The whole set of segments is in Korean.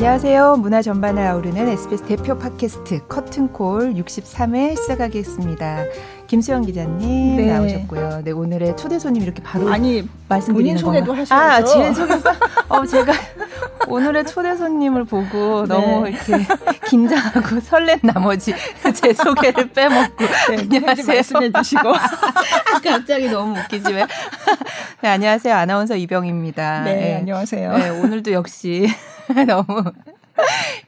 안녕하세요. 문화 전반을 아우르는 SBS 대표 팟캐스트 커튼콜 63회 시작하겠습니다. 김수영 기자님 네. 나오셨고요. 네, 오늘의 초대 손님 이렇게 바로 아니 말씀드리는 본인 소개도 하셔야죠. 아, 제 소개. 어, 제가 오늘의 초대 손님을 보고 네. 너무 이렇게 긴장하고 설렌 나머지 제 소개를 빼먹고 네, 안녕하세요. 말씀해 주시고 갑자기 너무 웃기지 왜? 네, 안녕하세요. 아나운서 이병입니다. 네, 네. 안녕하세요. 네, 오늘도 역시 너무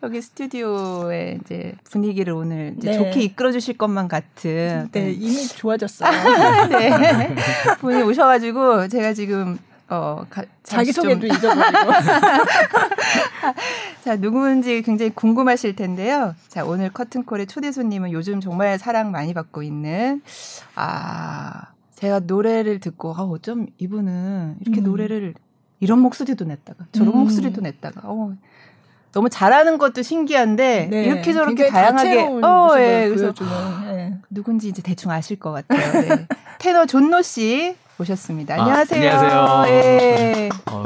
여기 스튜디오의 이제 분위기를 오늘 이제 네. 좋게 이끌어 주실 것만 같은. 네, 네. 이미 좋아졌어요. 네. 분이 오셔가지고 제가 지금 어, 가, 자기 소개도 좀... 잊어버리고. 자, 누구인지 굉장히 궁금하실 텐데요. 자, 오늘 커튼콜의 초대 손님은 요즘 정말 사랑 많이 받고 있는 아, 제가 노래를 듣고 아, 어쩜 이분은 이렇게 음. 노래를 이런 목소리도 냈다가 저런 음. 목소리도 냈다가 어, 너무 잘하는 것도 신기한데 네, 이렇게 저렇게 다양하게 어, 예. 그래서 네. 누군지 이제 대충 아실 것 같아요. 네. 테너 존노 씨 모셨습니다. 아, 안녕하세요. 안녕하세요. 예. 어,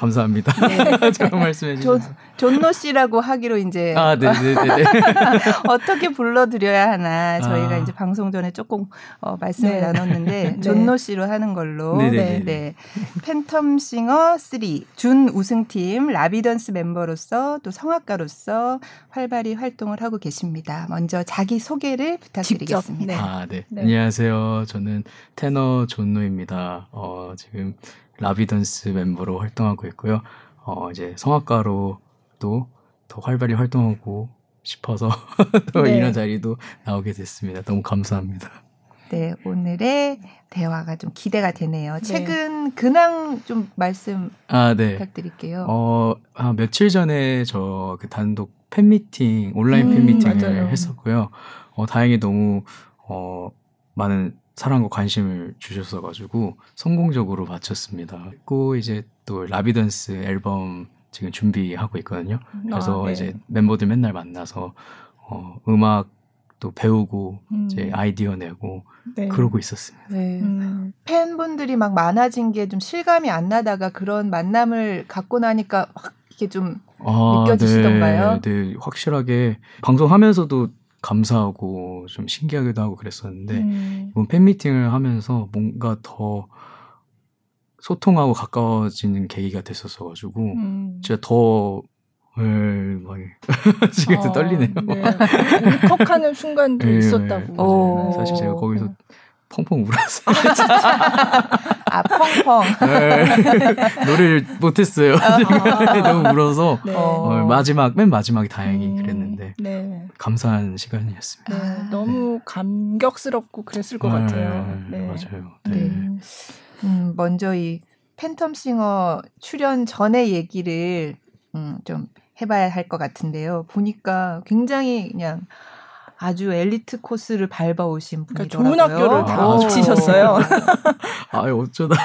감사합니다. 네. 제가 말씀해 주셔서. 존노 씨라고 하기로 이제 아, 네네네. 네, 네, 네. 어떻게 불러드려야 하나 저희가 아. 이제 방송 전에 조금 어, 말씀을 네. 나눴는데 네. 존노 씨로 하는 걸로 네네. 네. 팬텀 싱어 3 준 우승팀 라비던스 멤버로서 또 성악가로서 활발히 활동을 하고 계십니다. 먼저 자기 소개를 부탁드리겠습니다. 직접, 아, 네. 안녕하세요. 저는 테너 존노입니다. 어, 지금 라비던스 멤버로 활동하고 있고요. 어, 이제 성악가로 또더 활발히 활동하고 싶어서 또 네. 이런 자리도 나오게 됐습니다. 너무 감사합니다. 네, 오늘의 대화가 좀 기대가 되네요. 네. 최근 근황 좀 말씀 아, 네. 부탁드릴게요. 어, 아, 며칠 전에 저 그 단독 팬미팅, 온라인 음, 팬미팅을 맞아요. 했었고요. 어, 다행히 너무 어, 많은 사랑과 관심을 주셨어가지고 성공적으로 마쳤습니다. 그리고 이제 또 라비던스 앨범 지금 준비하고 있거든요. 그래서 아, 네. 이제 멤버들 맨날 만나서 어, 음악 또 배우고 음. 이제 아이디어 내고 네. 그러고 있었습니다. 네. 음. 팬분들이 막 많아진 게 좀 실감이 안 나다가 그런 만남을 갖고 나니까 확 이게 좀 아, 느껴지시던가요? 네, 네, 확실하게 방송하면서도 감사하고 좀 신기하기도 하고 그랬었는데 음. 이번 팬미팅을 하면서 뭔가 더 소통하고 가까워지는 계기가 됐었어 가지고 음. 진짜 더 막 지금 아, 떨리네요. 네. 울컥하는 순간도 네, 있었다고. 네, 사실 제가 거기서 펑펑 울었어요. 아, 펑펑. 네. 노래를 못했어요. 너무 울어서 네. 어, 마지막 맨 마지막에 다행히 음, 그랬는데 네. 감사한 시간이었습니다. 네, 너무 감격스럽고 그랬을 것 같아요. 네, 맞아요. 네. 음, 먼저 이 팬텀 싱어 출연 전의 얘기를 음, 좀 해봐야 할 것 같은데요. 보니까 굉장히 그냥 아주 엘리트 코스를 밟아 오신 분이더라고요. 그러니까 좋은 학교를 다치셨어요. 아, 어쩌다.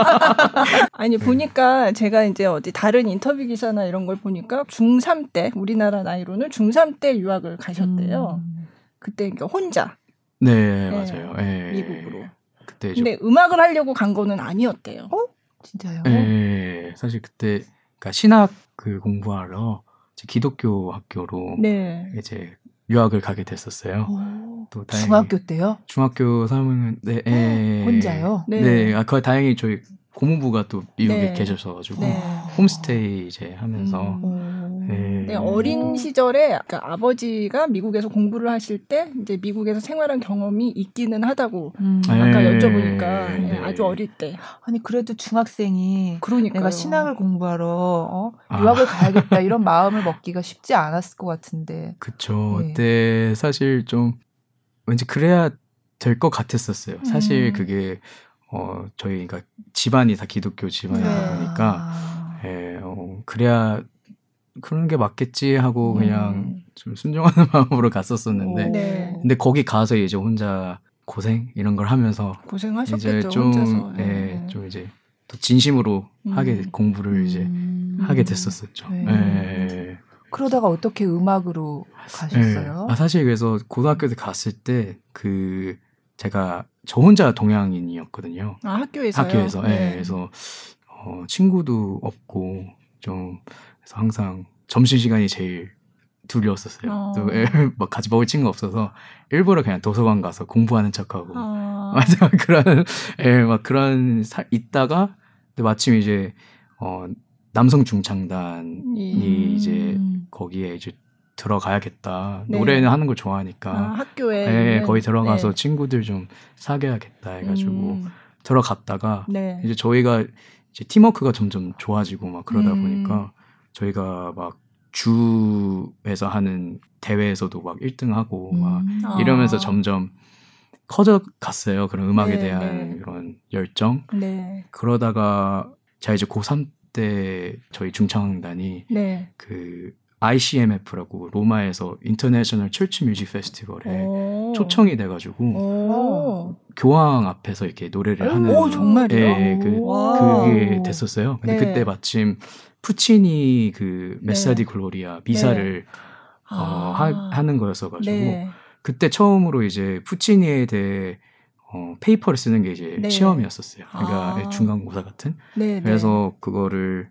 아니 보니까 제가 이제 어디 다른 인터뷰 기사나 이런 걸 보니까 중3 때 우리나라 나이로는 중3 때 유학을 가셨대요. 음. 그때 그러니까 혼자. 네, 네 맞아요. 네. 미국으로. 그때 근데 음악을 하려고 간 거는 아니었대요. 어? 진짜요? 네, 사실 그때 그러니까 신학 그 공부하러 기독교 학교로 네. 이제 유학을 가게 됐었어요. 오, 또 다행히 중학교 때요? 중학교 3학년 네, 네. 혼자요? 네. 네. 아, 그 다행히 저희 고모부가 또 미국에 네. 계셔서 가지고 네. 홈스테이 이제 하면서 음. 네. 네. 어린 시절에 그러니까 아버지가 미국에서 공부를 하실 때 이제 미국에서 생활한 경험이 있기는 하다고 음. 아까 네. 여쭤보니까 네. 아주 어릴 때 아니 그래도 중학생이 그러니까 내가 신학을 공부하러 어? 아. 유학을 아. 가야겠다 이런 마음을 먹기가 쉽지 않았을 것 같은데 그쵸 그때 사실 좀 왠지 그래야 될 것 같았었어요 사실 음. 그게 어, 저희, 그러니까 집안이 다 기독교 집안이다 네. 보니까, 아. 예, 어, 그래야 그런 게 맞겠지 하고 음. 그냥 좀 순종하는 마음으로 갔었었는데, 네. 근데 거기 가서 이제 혼자 고생 이런 걸 하면서 고생하셨겠죠 이제 좀, 혼자서. 예, 네. 좀 이제 또 진심으로 음. 하게 공부를 이제 음. 하게 됐었었죠. 네. 예. 그러다가 어떻게 음악으로 가셨어요? 예. 아, 사실 그래서 고등학교 때 갔을 때 그 제가 저 혼자 동양인이었거든요. 아, 학교에서요? 학교에서. 네. 네. 그래서 어, 친구도 없고 좀 그래서 항상 점심 시간이 제일 둘이었었어요. 어. 또 예, 막 같이 먹을 친구 없어서 일부러 그냥 도서관 가서 공부하는 척하고 아. 맞아 그런 예막 그런 사, 있다가 근데 마침 이제 어 남성 중창단이 이- 이제 음. 거기에 이제 들어가야겠다 네. 노래는 하는 걸 아, 좋아하니까 학교에 예, 있는- 거기 들어가서 네. 친구들 좀 사귀어야겠다 해가지고 음. 들어갔다가 네. 이제 저희가 이제 팀워크가 점점 좋아지고 막 그러다 음. 보니까 저희가 막 주에서 하는 대회에서도 막 1등하고 막 음. 아. 이러면서 점점 커져 갔어요. 그런 음악에 네, 대한 네. 그런 열정. 네. 그러다가 제가 이제 고3 때 저희 중창단이 네. 그 ICMF라고 로마에서 International Church Music Festival에 오. 초청이 돼가지고 오. 교황 앞에서 이렇게 노래를 하는 오, 정말요? 예, 예, 그. 그게 됐었어요. 근데 네. 그때 마침 푸치니 그 Messa di 네. 글로리아 미사를 어, 아. 하, 는 거였어 가지고 네. 그때 처음으로 이제 푸치니에 대해 어, paper를 쓰는 게 이제 네. 시험이었었어요. 그러니까 아. 중간고사 같은. 네. 그래서 그거를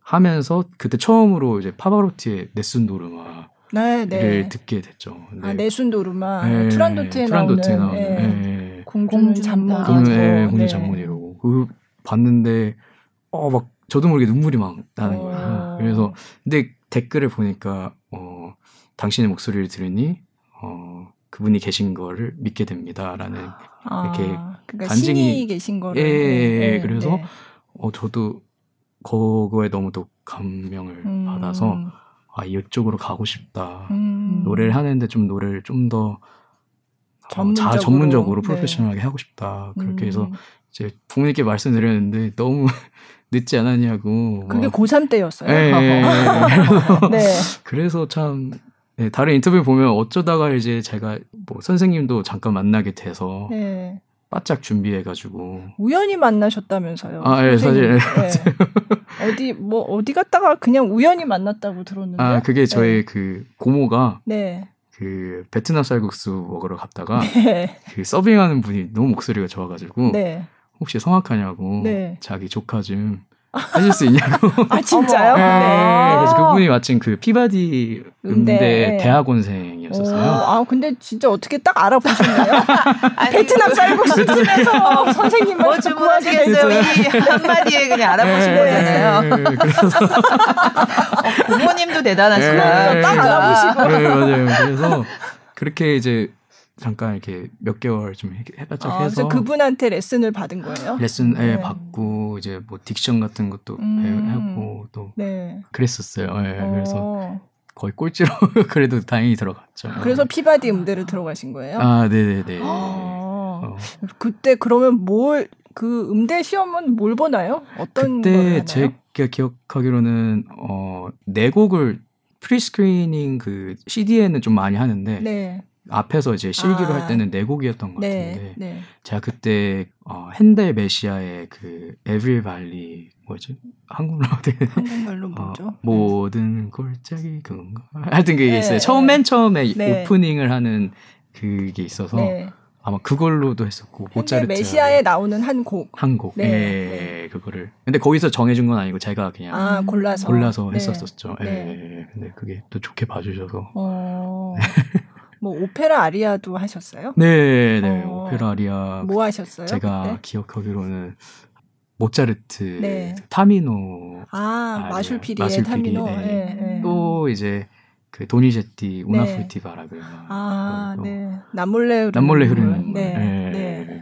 하면서 그때 처음으로 이제 파바로티의 Nessun dorma를 네. 네. 듣게 됐죠. 아, 네순도르마 예, 투란도트에 투란도트에 나오는, 가죠. 예, 공유 네. 장문이라고. 그 봤는데 어막 저도 모르게 눈물이 막 나는 어. 거예요. 그래서 근데 댓글을 보니까 어 당신의 목소리를 들으니 어 그분이 계신 거를 믿게 됩니다라는 아, 이렇게 그러니까 간증이- 계신 거를 예, 예, 네, 그래서 네. 어 저도 그거에 너무 또 감명을 음, 받아서 아 이쪽으로 가고 싶다. 음. 노래를 하는데 좀 노래를 좀더 전문적으로, 전문적으로 네. 프로페셔널하게 하고 싶다. 그렇게 해서 음. 이제 부모님께 말씀드렸는데 너무 늦지 않았냐고. 그게 막. 고3 때였어요. 예, 예, 예. 네. 그래서 참 네, 다른 인터뷰 보면 어쩌다가 이제 제가 뭐 선생님도 잠깐 만나게 돼서 네. 바짝 준비해가지고 우연히 만나셨다면서요. 아, 예. 사실, 네. 어디 뭐 어디 갔다가 그냥 우연히 만났다고 들었는데. 아 그게 저희 네. 그 고모가 네. 그 베트남 쌀국수 먹으러 갔다가 네. 그 서빙하는 분이 너무 목소리가 좋아가지고 네. 혹시 성악하냐고 네. 자기 조카 좀 해줄 수 있냐고 아 진짜요? 네, 네. 그래서 그분이 마침 그 피바디 음대. 오, 대학원생이었었어요. 아 근데 진짜 어떻게 딱 알아보셨네요. 아니, 베트남 쌀국수 집에서 선생님을 뭐 구하게 주문하시겠어요? 이 한마디에 그냥 알아보신 네, 거잖아요. 네, 네, 그래서 부모님도 대단하시다. 네, 딱. 알아보시고. 네, 맞아요. 그래서 그렇게 이제 잠깐 이렇게 몇 개월 좀 해- 해바짝 아, 해서 그래서 그분한테 레슨을 받은 거예요? 레슨 예, 네. 받고 이제 뭐 딕션 같은 것도 음. 배- 하고 또 네. 그랬었어요. 예, 그래서 어. 거의 꼴찌로 그래도 다행히 들어갔죠. 그래서 피바디 음대를 들어가신 거예요? 아, 네, 네, 네. 아. 어. 그때 그러면 뭘 그 음대 시험은 뭘 보나요? 어떤 걸 그때? 제가 기억하기로는 어, 네 곡을 prescreening 그 CD에는 좀 많이 하는데 네. 앞에서 이제 실기로 아. 할 때는 네 곡이었던 것 같은데 네. 네. 제가 그때 어, 핸델 메시아의 그 Every valley 뭐지 한국말로 어떻게 한국말로 어, 뭐죠? 모든 골짜기 그건가 하여튼 그게 네, 있어요 네. 처음 맨 처음에 네. 오프닝을 하는 그게 있어서 네. 아마 그걸로도 했었고 모차르트 메시아에 나오는 한 곡. 한 곡 네, 예, 그거를 근데 거기서 정해준 건 아니고 제가 그냥 아, 골라서. 골라서 네. 했었었죠 예, 네. 근데 그게 또 좋게 봐주셔서 어. 뭐 오페라 아리아도 하셨어요? 네, 네 어. 오페라 아리아 뭐 하셨어요? 제가 그때? 기억하기로는 모차르트 네. 타미노 아. 마술피리의 마술피리, 타미노. 네. 예, 예. 또 이제 그 도니제티 네. Una furtiva lagrima요. 아, 또 네. 남몰래 흐르는 남몰래 물. 흐르는 네. 네. 네.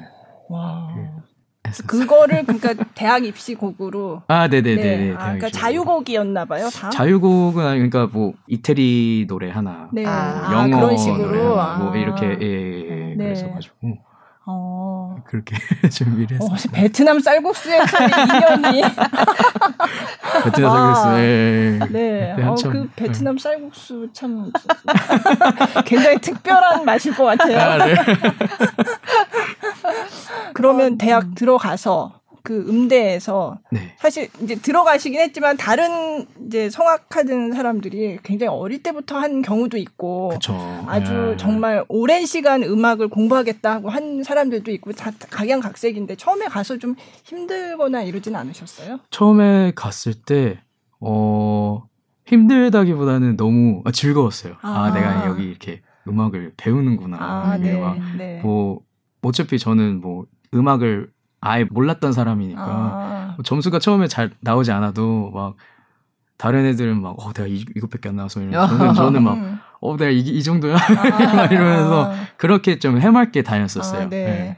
와. 했었어요. 그거를 그러니까 대학 입시 곡으로 아, 네네네. 아, 그러니까 자유곡이었나 봐요, 다. 자유곡은 아니 그러니까 뭐 이태리 노래 하나, 네. 뭐 아, 영어 그런 식으로. 노래 하나, 뭐 아. 이렇게 예, 예, 예. 네. 그래서 가지고 어. 그렇게 준비를 어, 했어요. 베트남 쌀국수에서의 인연이. 베트남 아. 쌀국수. 예, 예. 네. 어, 그 베트남 쌀국수 참 굉장히 특별한 맛일 것 같아요. 아, 네. 그러면 대학 들어가서 그 음대에서 네. 사실 이제 들어가시긴 했지만 다른 이제 성악하는 사람들이 굉장히 어릴 때부터 한 경우도 있고 그쵸. 아주 예. 정말 오랜 시간 음악을 공부하겠다 하고 한 사람들도 있고 다 각양각색인데 처음에 가서 좀 힘들거나 이러진 않으셨어요? 처음에 갔을 때, 어, 힘들다기보다는 너무 아, 즐거웠어요. 아, 아. 내가 여기 이렇게 음악을 배우는구나. 아, 네. 막 네. 뭐 어차피 저는 뭐 음악을 아예 몰랐던 사람이니까 아. 뭐 점수가 처음에 잘 나오지 않아도 막 다른 애들은 막 어 내가 이, 이것밖에 안 나와서 이러면 저는 저는 막 음. 어 내가 이, 이 정도야 아. 이러면서 그렇게 좀 해맑게 다녔었어요. 아, 네. 네.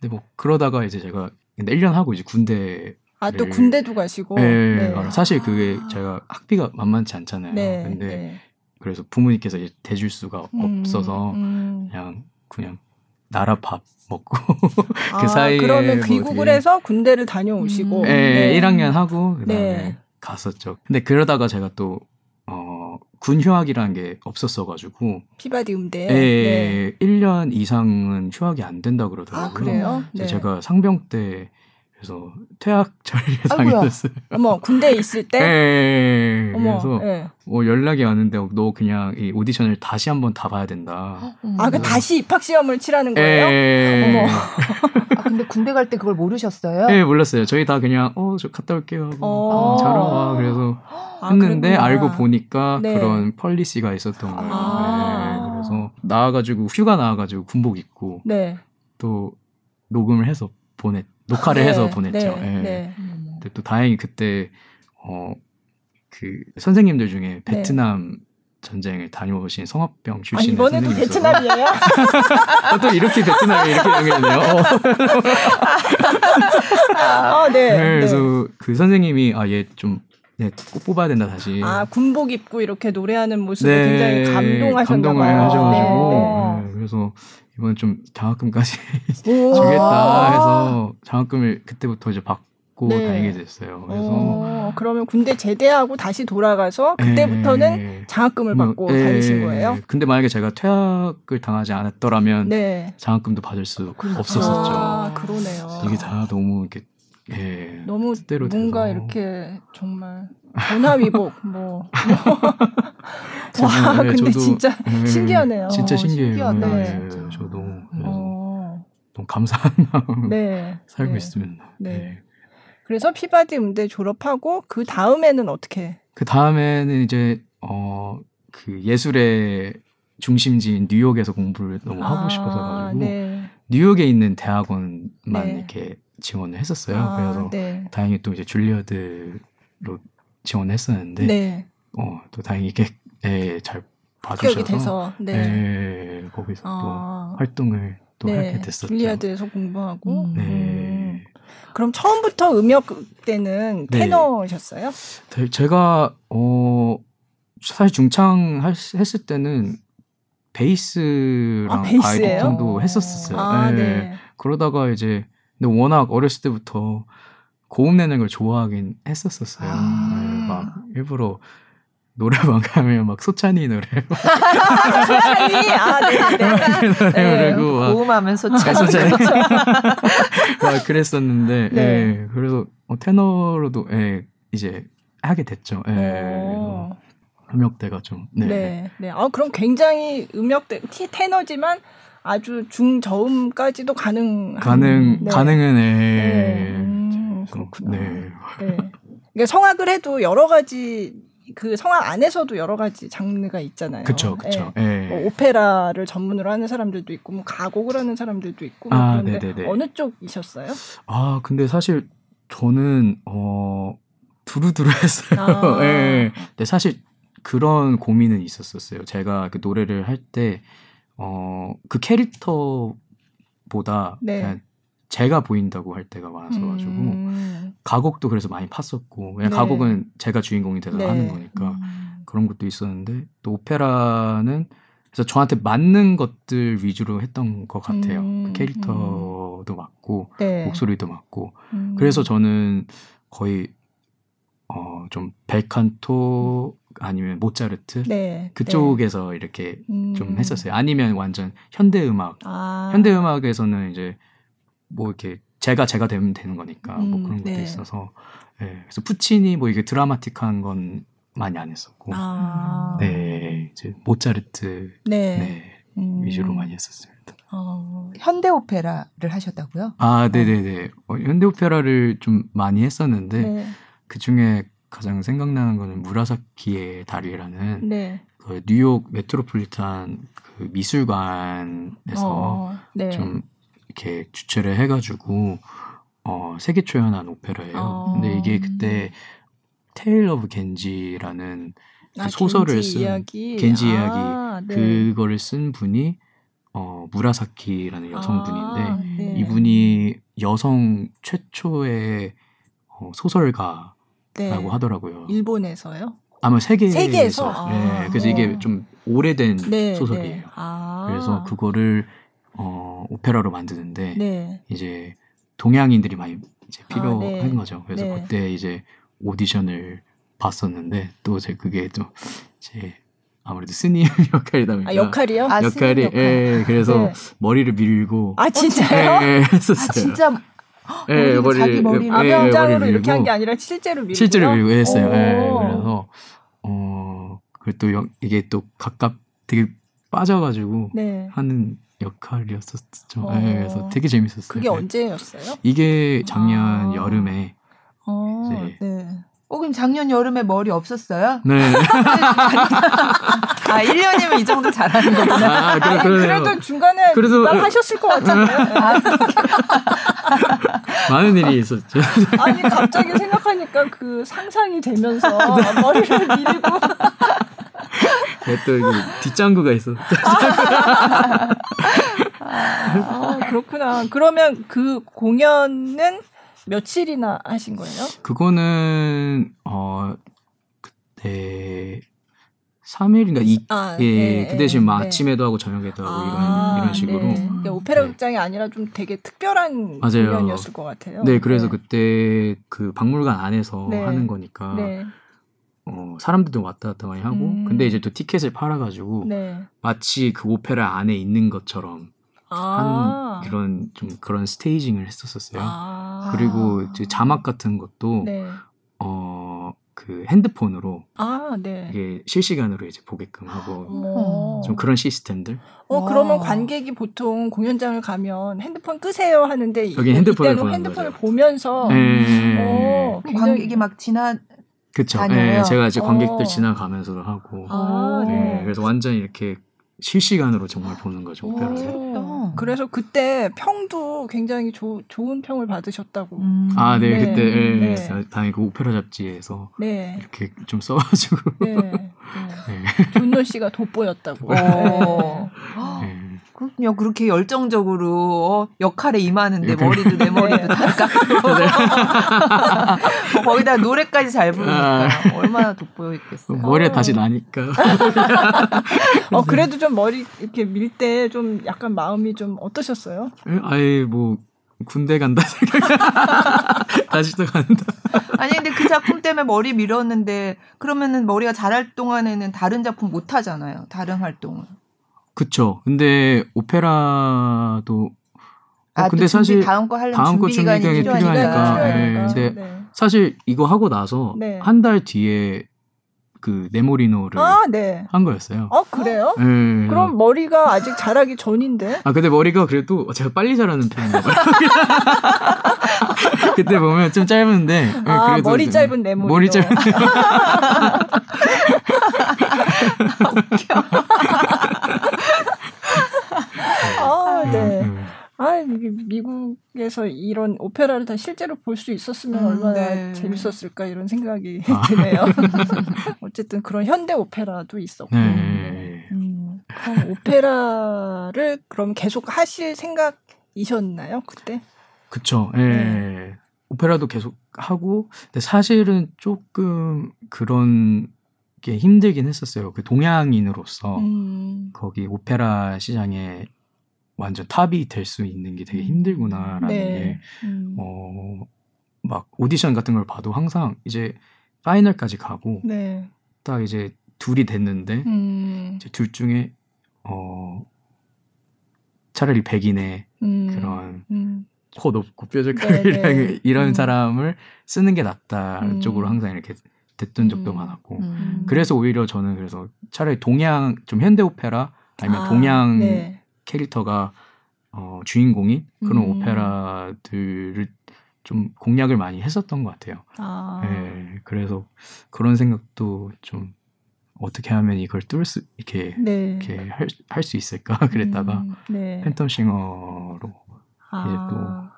근데 뭐 그러다가 이제 제가 근데 1년 하고 이제 군대 아, 또 네. 군대도 가시고. 예, 네. 사실 그게 제가 학비가 만만치 않잖아요. 네. 근데 네. 그래서 부모님께서 이제 대줄 수가 음, 없어서 음. 그냥 그냥 나라 밥 먹고 아, 사이에 그러면 뭐 귀국을 되게- 해서 군대를 다녀오시고. 음. 예, 네. 1학년 하고 그다음에 네. 갔었죠. 근데 그러다가 제가 또 어, 군 휴학이라는 게 없었어 가지고 피바디 음대. 예, 1년 이상은 휴학이 안 된다 그러더라고요. 아, 그래요? 네. 제가 상병 때 그래서 퇴학 처리를 아이고야. 당했었어요. 어머, 군대 에 있을 때? 예, 어머, 그래서 예. 뭐 연락이 왔는데 너 그냥 이 오디션을 다시 한번 다 봐야 된다. 아, 그 다시 입학 시험을 치라는 거예요? 예. 어머. 아, 근데 군대 갈 때 그걸 모르셨어요? 예, 몰랐어요. 저희 다 그냥 어, 저 갔다 올게요 하고 어. 잘 와. 그래서 아, 했는데 그랬구나. 알고 보니까 네. 그런 펄리시가 있었던 거예요. 아. 네, 그래서 나와가지고 휴가 나와가지고 군복 입고 네. 또 녹음을 해서 보냈 녹화를 네, 해서 보냈죠. 네, 예. 네. 근데 또 다행히 그때 어 그 선생님들 중에 베트남 전쟁을 다녀오신 성화병 아, 출신의 이번에도 베트남이에요? 어, 또 이렇게 베트남이 이렇게 연결되네요. 어. 아, 네. 네, 네. 그래서 그 선생님이 아얘좀 네, 꼭 뽑아야 된다 다시. 아, 군복 입고 이렇게 노래하는 모습을 네, 굉장히 감동하셨나 감동을. 하셔가지고 네, 네, 그래서 이번 좀 장학금까지 네. 오. 주겠다 아. 해서 장학금을 그때부터 이제 받고 네. 다니게 됐어요. 그래서 어, 그러면 군대 제대하고 다시 돌아가서 그때부터는 예, 장학금을 뭐, 받고 예, 다니신 거예요? 근데 만약에 제가 퇴학을 당하지 않았더라면 네. 장학금도 받을 수 그렇죠. 없었었죠. 아, 그러네요. 이게 다 너무 이렇게 예, 너무 뭔가 돼서. 이렇게 정말 전화위복 뭐. 저도, 와, 예, 근데 저도, 진짜 예, 신기하네요. 진짜 어, 신기해요. 신기하다, 예, 진짜. 저도 그래서 어. 너무 감사한 마음 네. 살고 네. 있습니다. 네. 예. 그래서 피바디 음대 졸업하고 그 다음에는 어떻게? 그 다음에는 이제 어 그 예술의 중심지인 뉴욕에서 공부를 너무 하고 아, 싶어서 가지고 네. 뉴욕에 있는 대학원만 네. 이렇게 지원을 했었어요. 아, 그래서 네. 다행히 또 이제 줄리어드로 지원했었는데 네. 어 또 다행히 이게 예, 잘 봐주셔서 네. 예, 거기서 아. 또 활동을 또 네. 하게 됐었죠. 줄리아드에서 공부하고. 음. 네. 음. 그럼 처음부터 음역 때는 네. 테너셨어요? 네, 제가 어 사실 중창 할- 했을 때는 베이스랑 아, 베이스예요? 바이오리통도 했었었어요. 아, 네. 네. 그러다가 이제 근데 워낙 어렸을 때부터 고음 내는 걸 좋아하긴 했었었어요. 아. 네, 막 일부러 노래방 가면 막 소찬이 노래 소찬이 아, 네, 네. 노래 부르고 막 고음하면 소차. 아, 소찬이 막 그랬었는데 네. 예, 그래서 어, 테너로도 예, 이제 하게 됐죠. 예, 협력대가 좀 네. 네. 네. 아, 그럼 굉장히 음역대 티- 테너지만 아주 중저음까지도 가능 가능 네. 가능은 예. 네. 음, 그래서, 그렇구나. 네. 네. 그러니까 성악을 해도 여러 가지 그 성악 안에서도 여러 가지 장르가 있잖아요. 그쵸, 그쵸. 네. 예. 뭐 오페라를 전문으로 하는 사람들도 있고 뭐 가곡을 하는 사람들도 있고 뭐 아, 그런데 네네네. 어느 쪽이셨어요? 아, 근데 사실 저는 어 두루두루 했어요. 아. 예. 근데 사실 그런 고민은 있었었어요. 제가 그 노래를 할 때 어 그 캐릭터보다 네. 그냥 제가 보인다고 할 때가 많아서 가지고 음. 가곡도 그래서 많이 팠었고 그냥 네. 가곡은 제가 주인공이 돼서 네. 하는 거니까 그런 것도 있었는데 또 오페라는 그래서 저한테 맞는 것들 위주로 했던 것 같아요. 음, 그 캐릭터도 맞고 네. 목소리도 맞고 음. 그래서 저는 거의 어좀 벨칸토 아니면 모차르트 네. 그쪽에서 이렇게 네. 좀 음. 했었어요. 아니면 완전 현대 음악. 아. 현대 음악에서는 이제 뭐 이렇게 제가 제가 되면 되는 거니까 뭐 음, 그런 것도 네. 있어서 예. 그래서 푸치니 뭐 이게 드라마틱한 건 많이 안 했었고 아. 네 이제 모차르트 네. 네, 음. 위주로 많이 했었습니다. 어. 현대 오페라를 하셨다고요? 아 네 네 네 어, 현대 오페라를 좀 많이 했었는데 네. 그 중에 가장 생각나는 거는 무라사키의 다리라는 네. 그 뉴욕 메트로폴리탄 그 미술관에서 어, 네. 좀 이렇게 주최를 해가지고 어 세계 초연한 오페라예요. 어. 근데 이게 그때 Tale of Genji라는 그 아, 소설을 겐지 쓴 이야기. 겐지 아, 네. 그거를 쓴 분이 어 무라사키라는 여성분인데 아, 네. 이분이 여성 최초의 어, 소설가라고 네. 하더라고요. 일본에서요? 아마 세계에서. 세계에서? 아, 네, 그래서 어. 이게 좀 오래된 네. 소설이에요. 네. 아. 그래서 그거를 어, 오페라로 만드는데 네. 이제 동양인들이 많이 이제 아, 필요한 네. 거죠. 그래서 네. 그때 이제 오디션을 봤었는데 또 제 그게 또 제 아무래도 스님 역할이다 보니까 아, 역할이요? 아, 역할이 스님 역할. 예, 그래서 네. 머리를 밀고 아, 진짜요? 예, 예, 아 했었어요. 진짜 예, 머리를 자기 머리를. 예, 예, 이렇게 한 게 아니라 실제로 밀고 실제로 밀고 했어요. 예, 오. 그래서 어, 그또 이게 또 가깝 되게 빠져가지고 네. 하는 역할이었었죠. 어. 예, 그래서 되게 재밌었어요. 그게 예. 언제였어요? 이게 작년 아. 여름에 어, 네. 네. 어 그럼 작년 여름에 머리 없었어요? 네. 아 1년이면 이 정도 잘하는 거구나. 아, 그래. 그래도 중간에 그래서- 막 하셨을 것 같은데. 많은 일이 있었죠. 아니 갑자기 생각하니까 그 상상이 되면서 네. 머리를 밀고 네, 또 뒷장구가 있었죠. 아, 그렇구나. 그러면 그 공연은 며칠이나 하신 거예요? 그거는 어 그때 3일인가 이 아, 예, 네, 그 대신 뭐 네. 아침에도 하고 저녁에도 하고 아, 이런 이런 식으로 네. 네. 그러니까 오페라 네. 극장이 아니라 좀 되게 특별한 맞아요. 공연이었을 것 같아요. 그래서 그때 그 박물관 안에서 네. 하는 거니까 네. 어 사람들도 왔다 갔다 많이 하고 음. 근데 이제 또 티켓을 팔아 가지고 네. 마치 그 오페라 안에 있는 것처럼 아. 하는 그런 좀 그런 스테이징을 했었었어요. 아. 그리고 이제 자막 같은 것도 네. 어 그 핸드폰으로 아, 네. 이게 실시간으로 이제 보게끔 하고 어. 좀 그런 시스템들 어, 와. 그러면 관객이 보통 공연장을 가면 핸드폰 끄세요 하는데 여기 핸드폰을 이때는 보는 핸드폰을 거죠. 보면서 예. 어, 그럼 관객이 막 지나 그쵸. 예, 제가 이제 관객들 어. 지나가면서도 하고. 아, 예, 네. 그래서 완전히 이렇게 실시간으로 정말 보는 거죠, 오. 그래서 그때 평도 굉장히 조, 좋은 평을 받으셨다고. 음. 아, 네, 네, 그때, 예, 네. 다- 다행히 그 오페라 잡지에서 네. 이렇게 좀 써가지고. 네. 네. 예, 존노 씨가 돋보였다고. 오. 네. 예. 그렇군요. 그렇게 열정적으로 어, 역할에 임하는데 이렇게. 머리도 내 머리도 다 깎고 어, 거기다 노래까지 잘 부르니까 얼마나 돋보여 있겠어요. 머리에 다시 나니까. 어, 그래도 좀 머리 이렇게 밀 때 좀 약간 마음이 좀 어떠셨어요? 예, 아예 뭐, 군대 간다 생각. 다시 또 간다. 아니 근데 그 작품 때문에 머리 밀었는데 그러면은 머리가 자랄 동안에는 다른 작품 못 하잖아요. 다른 활동을. 그쵸. 근데 오페라도 아, 어, 근데 또 준비, 사실 다음 거 하려면 다음 거 준비 기간이 필요하니까. 필요하니까, 예. 예. 근데 네. 사실 이거 하고 나서 네. 한달 뒤에 그 네모리노를 아, 네. 한 거였어요. 어, 그래요? 예. 그럼 머리가 아직 자라기 전인데? 아 근데 머리가 그래도 제가 빨리 자라는 봐요. 그때 보면 좀 짧은데 예, 아, 머리 좀- 짧은 네모리노. 머리 짧은 아, 네. 음, 아, 이게 미국에서 이런 오페라를 다 실제로 볼 수 있었으면 음, 얼마나 네. 재밌었을까 이런 생각이 아. 드네요. 어쨌든 그런 현대 오페라도 있었고. 네. 음, 그럼 오페라를 그럼 계속 하실 생각이셨나요 그때? 그쵸. 예. 네. 오페라도 계속 하고 근데 사실은 조금 그런 게 힘들긴 했었어요. 그 동양인으로서 음, 거기 오페라 시장에 완전 탑이 될 수 있는 게 되게 힘들구나라는 게 네. 음, 어, 막 오디션 같은 걸 봐도 항상 이제 파이널까지 가고 네. 딱 이제 둘이 됐는데 음, 이제 둘 중에 어 차라리 백인의 음, 그런 음, 코 높고 네, 뾰족하게 네. 이런 음. 사람을 쓰는 게 낫다 음. 쪽으로 항상 이렇게 됐던 적도 음. 많았고 음. 그래서 오히려 저는 그래서 차라리 동양 좀 현대 오페라 아니면 아, 동양 네. 캐릭터가 어, 주인공인 그런 음. 오페라들을 좀 공략을 많이 했었던 것 같아요. 아. 네, 그래서 그런 생각도 좀 어떻게 하면 이걸 뚫을 수 이렇게 네. 이렇게 할 수 있을까 그랬다가 음, 네. 팬텀 싱어로 아. 이제 또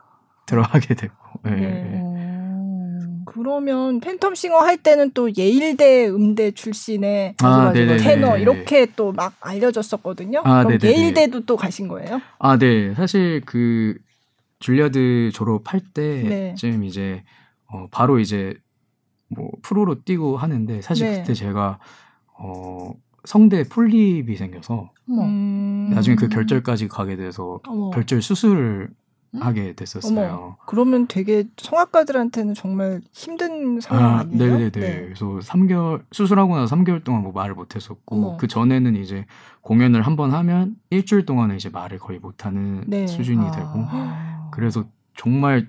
들어가게 됐고. 네. 네. 음. 그러면 팬텀싱어 할 때는 또 예일대 음대 출신의 네네네. 테너 이렇게 또 막 알려졌었거든요. 아, 그럼 네네네. 예일대도 또 가신 거예요? 아, 네. 사실 그 줄리아드 졸업할 네. 때쯤 이제 어 바로 이제 뭐 프로로 뛰고 하는데 사실 네. 그때 제가 어 성대 폴립이 생겨서. 음. 나중에 그 결절까지 가게 돼서 어머. 결절 수술을 음? 하게 됐었어요. 어머. 그러면 되게 성악가들한테는 정말 힘든 상황 아, 아, 니에요 네네 네. 그래서 3개월 수술하고 나서 3개월 동안 뭐 말을 못 했었고. 그 전에는 이제 공연을 한 번 하면 일주일 동안은 이제 말을 거의 못 하는 네. 수준이 아. 되고 그래서 정말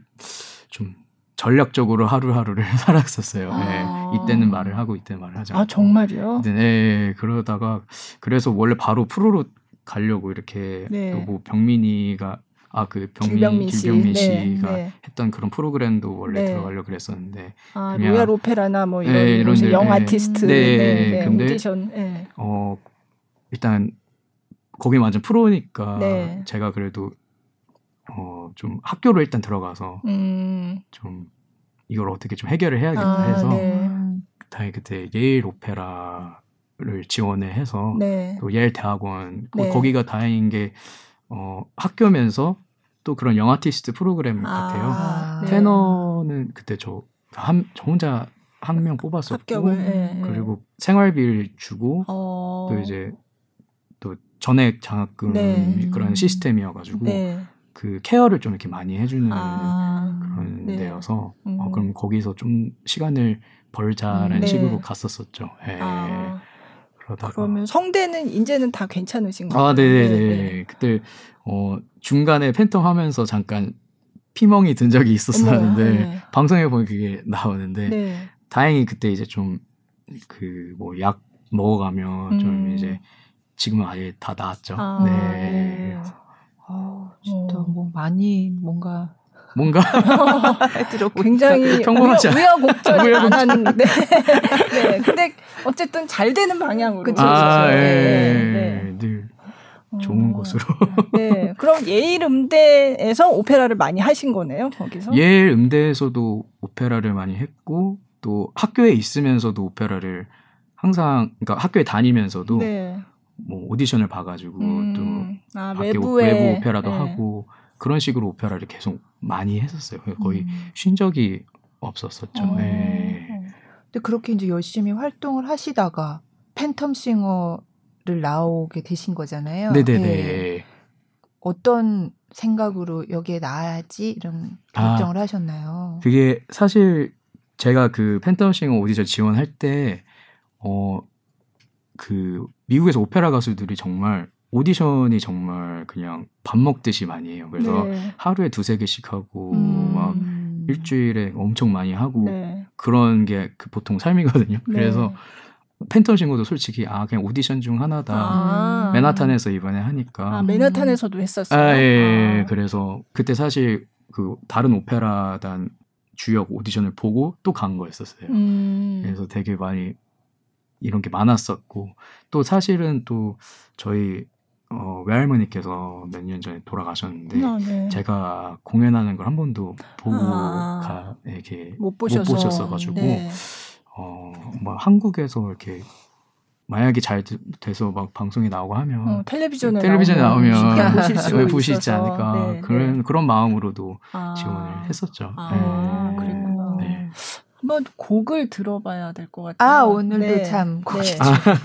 좀 전략적으로 하루하루를 살았었어요. 아. 네, 이때는 말을 하고 이때는 말을 하지 않고. 아 정말요? 네, 네, 그러다가 그래서 원래 바로 프로로 가려고 이렇게 네. 또 뭐 병민이가 아 그 병민 길병민 씨. 길병민 네, 씨가 네. 했던 그런 프로그램도 원래 네. 들어가려고 그랬었는데 아 그냥- 로얄 오페라나 뭐 이런 네, 이런 Young 네. 아티스트 네, 네, 네, 근데- 오디션 네. 어 일단 거기 완전 프로니까 네. 제가 그래도 어 좀 학교로 일단 들어가서 음. 좀 이걸 어떻게 좀 해결을 해야겠다 아, 해서 네. 음. 다행히 그때 예일 오페라를 지원을 해서 네. 또 예일 대학원 거- 네. 거기가 다행인 게 어, 학교면서 또 그런 영아티스트 프로그램 아, 같아요. 네. 테너는 그때 저, 한, 저 혼자 한 명 뽑았었고 합격을 예, 예. 그리고 생활비를 주고 어. 또 이제 또 전액 장학금 네. 그런 시스템이어가지고 네. 그 케어를 좀 이렇게 많이 해주는 아. 그런 네. 데여서 음. 어, 그럼 거기서 좀 시간을 벌자라는 네. 식으로 갔었었죠. 예. 아, 그러다가 그러면 성대는 이제는 다 괜찮으신 거예요? 아, 네네 네. 네, 그때 어 중간에 팬텀 하면서 잠깐 피멍이 든 적이 있었었는데 네. 방송에 보면 그게 나오는데 네. 다행히 그때 이제 좀 그 뭐 약 먹어가면 좀 음. 이제 지금은 아예 다 나았죠. 아, 네. 네. 아, 진짜 어. 뭐 많이 뭔가 뭔가 굉장히 평범하지 않- 우여곡절이 우여곡절. 많았는데 네. 근데 어쨌든 잘 되는 방향으로 그쵸, 아. 예. 네, 늘 좋은 어, 곳으로. 네. 그럼 예일 음대에서 오페라를 많이 하신 거네요, 거기서? 예일 음대에서도 오페라를 많이 했고 또 학교에 있으면서도 오페라를 항상 그러니까 학교에 다니면서도 네. 뭐 오디션을 봐가지고 음, 또 아, 밖에 외부에 외부 오페라도 네. 하고 그런 식으로 오페라를 계속 많이 했었어요. 거의 음. 쉰 적이 없었었죠. 어. 네. 근데 그렇게 이제 열심히 활동을 하시다가 팬텀 싱어를 나오게 되신 거잖아요. 네네네. 예. 어떤 생각으로 여기에 나와야지 이런 아. 결정을 하셨나요? 그게 사실 제가 그 팬텀 싱어 오디션 지원할 때, 어, 그, 미국에서 오페라 가수들이 정말 오디션이 정말 그냥 밥 먹듯이 많이 해요. 그래서 네. 하루에 두세 개씩 하고, 음. 막 음. 일주일에 엄청 많이 하고, 네. 그런 게 그 보통 삶이거든요. 네. 그래서 팬텀싱어도 솔직히, 아, 그냥 오디션 중 하나다. 아. 맨하탄에서 이번에 하니까. 아, 맨하탄에서도 했었어요. 아, 예, 예. 아. 그래서 그때 사실 그 다른 오페라단 주역 오디션을 보고 또 간 거였었어요. 음. 그래서 되게 많이 이런 게 많았었고 또 사실은 또 저희 어, 외할머니께서 몇 년 전에 돌아가셨는데 아, 네. 제가 공연하는 걸 한 번도 보고 아. 가 이렇게 못 보셔서. 보셨어가지고 네. 어, 뭐 한국에서 이렇게 만약에 잘 되- 돼서 막 방송에 나오고 하면 어, 텔레비전에 텔레비전에 나오면 보실 보시지. 않을까 네, 그런 네. 그런 마음으로도 아. 지원을 했었죠. 아, 네. 그랬구나. 네. 한번 곡을 들어봐야 될 것 같아요. 아 오늘도 네. 참 곡이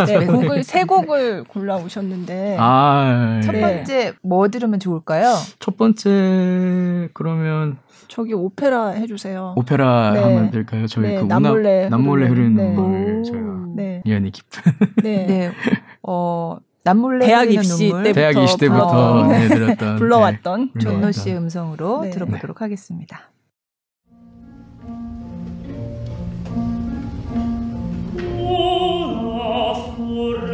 네. 네, 곡을 세 곡을 골라 오셨는데 아, 첫 예. 네. 번째 뭐 들으면 좋을까요? 첫 번째 그러면 저기 오페라 해주세요. 오페라 네. 하면 될까요? 저희 네, 그 남몰래 남몰래 흐르는, 네. 눈물 오. 제가 네, 연이 깊은 네. 네. 어 남몰래 대학 입시 눈물 때 대학 입시 때부터 불러- 네, 들었던 불러왔던 네, 존노. 씨의 음성으로 네. 들어보도록 하겠습니다. sola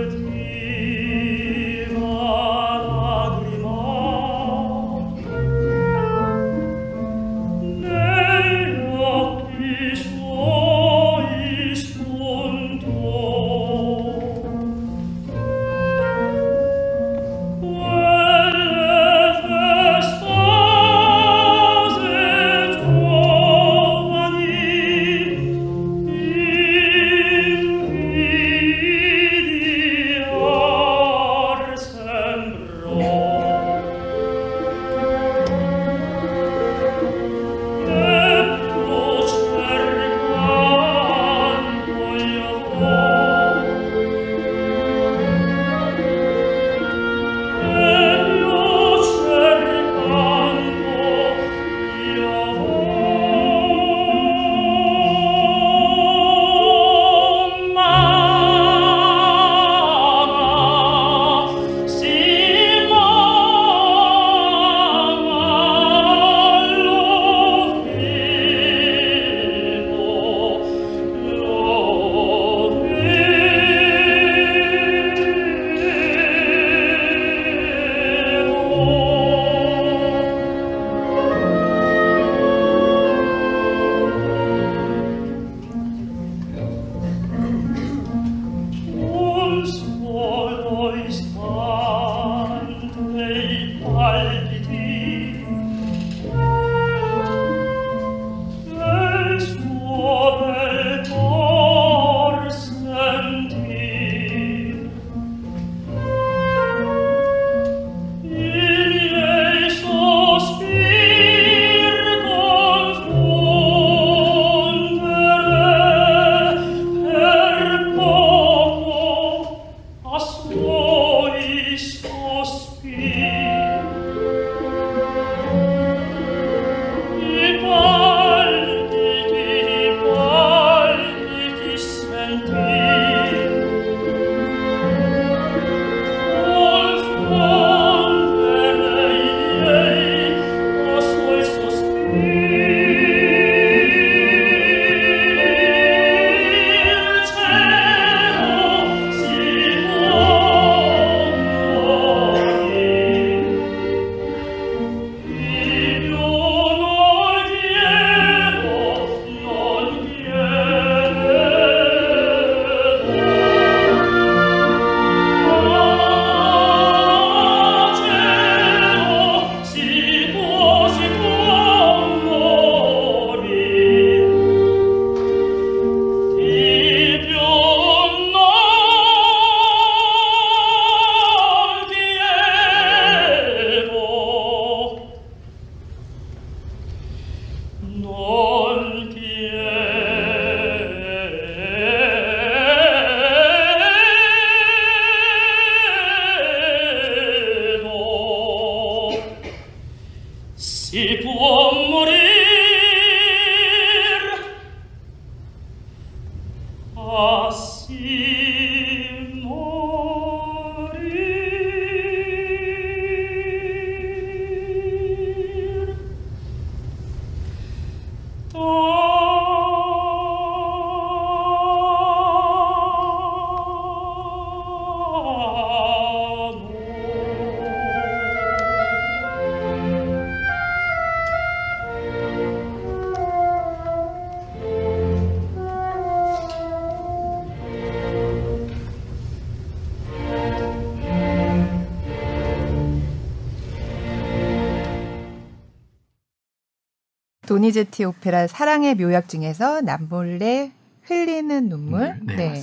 도니제티 오페라 사랑의 묘약 중에서 남몰래 흘리는 눈물. 음, 네, 네.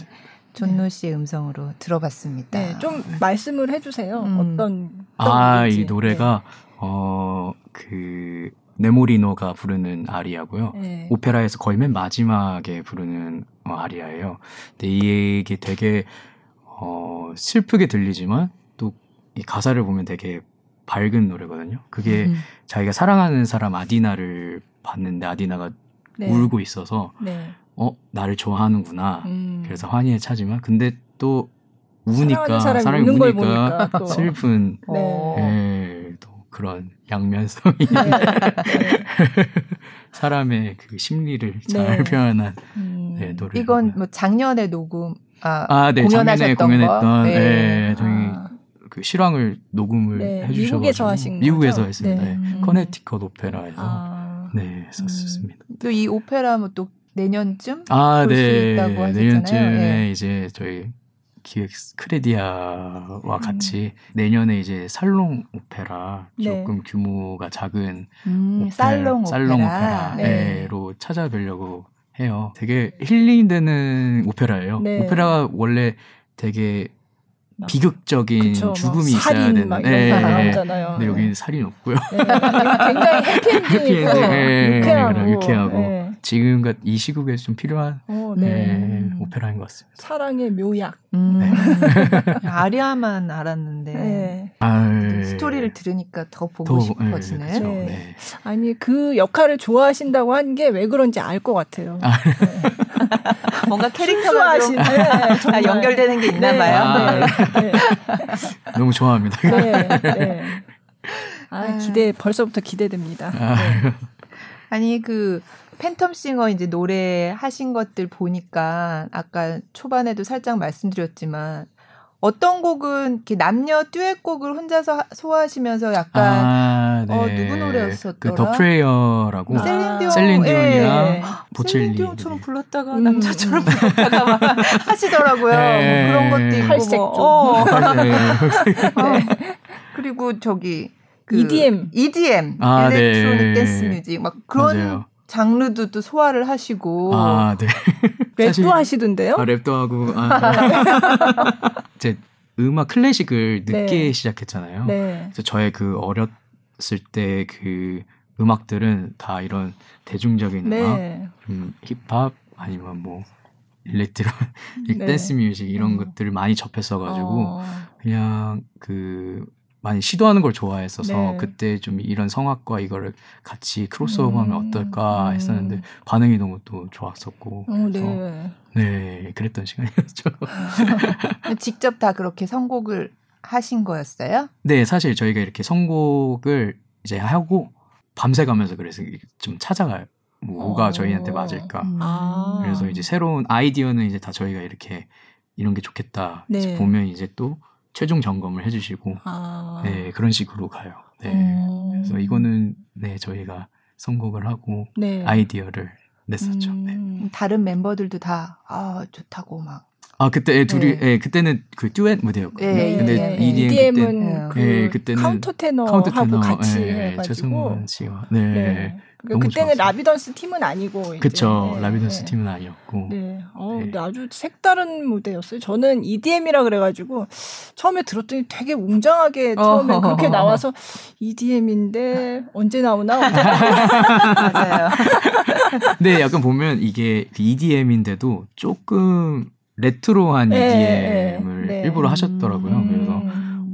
존노 씨의 음성으로 들어봤습니다. 네, 좀 말씀을 해주세요. 음. 어떤, 아, 이 노래가 네. 어 그 네모리노가 부르는 아리아고요. 네. 오페라에서 거의 맨 마지막에 부르는 어, 아리아예요. 근데 이게 되게 어 슬프게 들리지만 또 이 가사를 보면 되게 밝은 노래거든요. 그게 음. 자기가 사랑하는 사람 아디나를 봤는데 아디나가 네. 울고 있어서 네. 어 나를 좋아하는구나. 음. 그래서 환희에 차지만 근데 또 우니까 사람이 우니까 슬픈 네. 예, 또 그런 양면성이 네. 네. 사람의 그 심리를 잘 네. 표현한 음. 네, 노래. 이건 뭐 작년에 녹음 아, 아 네, 공연하셨던 공연했던 네. 네, 저희 아. 그 실황을 녹음을 해주셔서 미국에서 하신 미국에서 거죠? 했습니다. 네. 음. 커네티컷 오페라에서 아. 네, 썼습니다. 음. 또이 오페라 뭐 또 내년쯤 아, 볼수 네. 있다고 하셨잖아요. 내년쯤에 네. 이제 저희 기획 크레디아와 음. 같이 내년에 이제 살롱 오페라 네. 조금 규모가 작은 음, 오페라, 살롱, 살롱 오페라. 네. 로 찾아뵈려고 해요. 되게 힐링되는 오페라예요. 네. 오페라가 원래 되게 비극적인 그쵸, 죽음이 있어야 되는 네, 나오잖아요. 근데 여기는 살인 없고요. 네, 굉장히 해피엔딩이고 네, 유쾌하고, 유쾌하고 네. 지금 이 시국에 좀 필요한 오, 네. 네, 오페라인 것 같습니다. 사랑의 묘약. 음. 네. 아리아만 알았는데 네. 아, 스토리를 들으니까 더 보고 더, 싶어지네. 네, 네. 아니 그 역할을 좋아하신다고 한 게 왜 그런지 알 것 같아요. 아, 뭔가 캐릭터가 좀 아, 연결되는 게 있나 봐요. 아, 너무 좋아합니다. 아, 기대 벌써부터 기대됩니다. 아. 아니 그 팬텀싱어 이제 노래 하신 것들 보니까 아까 초반에도 살짝 말씀드렸지만 어떤 곡은 이렇게 남녀 듀엣곡을 혼자서 소화하시면서 약간 아, 네. 어 누구 노래였었더라? 그 The Prayer라고 셀린디온 셀린디온이랑 예. 보첼리 셀린디온처럼 불렀다가 음. 남자처럼 불렀다가 막 하시더라고요. 네. 뭐 그런 것도 있고 팔색 뭐. 어. 네. 어. 그리고 저기 그 EDM EDM 아, electronic 네. dance music 막 그런 맞아요. 장르도 또 소화를 하시고 아, 네. 랩도 하시던데요? 아, 랩도 하고 아, 제 음악 클래식을 늦게 네. 시작했잖아요. 네. 그래서 저의 그 어렸을 때 그 음악들은 다 이런 대중적인 네. 음악, 좀 힙합 아니면 뭐 일렉트론, 네. 댄스 뮤직 이런 음. 것들을 많이 접했어가지고 어. 그냥 그 많이 시도하는 걸 좋아했어서 네. 그때 좀 이런 성악과 이거를 같이 크로스오버하면 음. 어떨까 했었는데 음. 반응이 너무 또 좋았었고 어, 네. 네 그랬던 시간이었죠. 직접 다 그렇게 선곡을 하신 거였어요? 네 사실 저희가 이렇게 선곡을 이제 하고 밤새 가면서 그래서 좀 찾아가요. 뭐가 어. 저희한테 맞을까. 음. 아. 그래서 이제 새로운 아이디어는 이제 다 저희가 이렇게 이런 게 좋겠다. 네. 보면 이제 또 최종 점검을 해주시고 아. 네 그런 식으로 가요. 네 음. 그래서 이거는 네 저희가 선곡을 하고 네. 아이디어를 냈었죠. 네. 음. 네. 다른 멤버들도 다 아, 좋다고 막 아 그때 예, 둘이 네. 예, 그때는 그 듀엣 무대였거든요. 네, 근데 네. EDM, EDM은 그때 그 예, 그때는 카운터 테너하고 카운터 테너, 같이 예, 해가지고 최승원 씨와 네, 네. 그때는 좋았어요. 라비던스 팀은 아니고. 그쵸 네, 라비던스 네. 팀은 아니었고 네. 어, 네. 근데 아주 색다른 무대였어요. 저는 EDM이라 그래가지고 처음에 들었더니 되게 웅장하게 처음에. 그렇게 나와서 EDM인데 언제 나오나 맞아요. 근데 약간 보면 이게 EDM인데도 조금 레트로한 네, EDM을 네. 일부러 하셨더라고요. 음. 그래서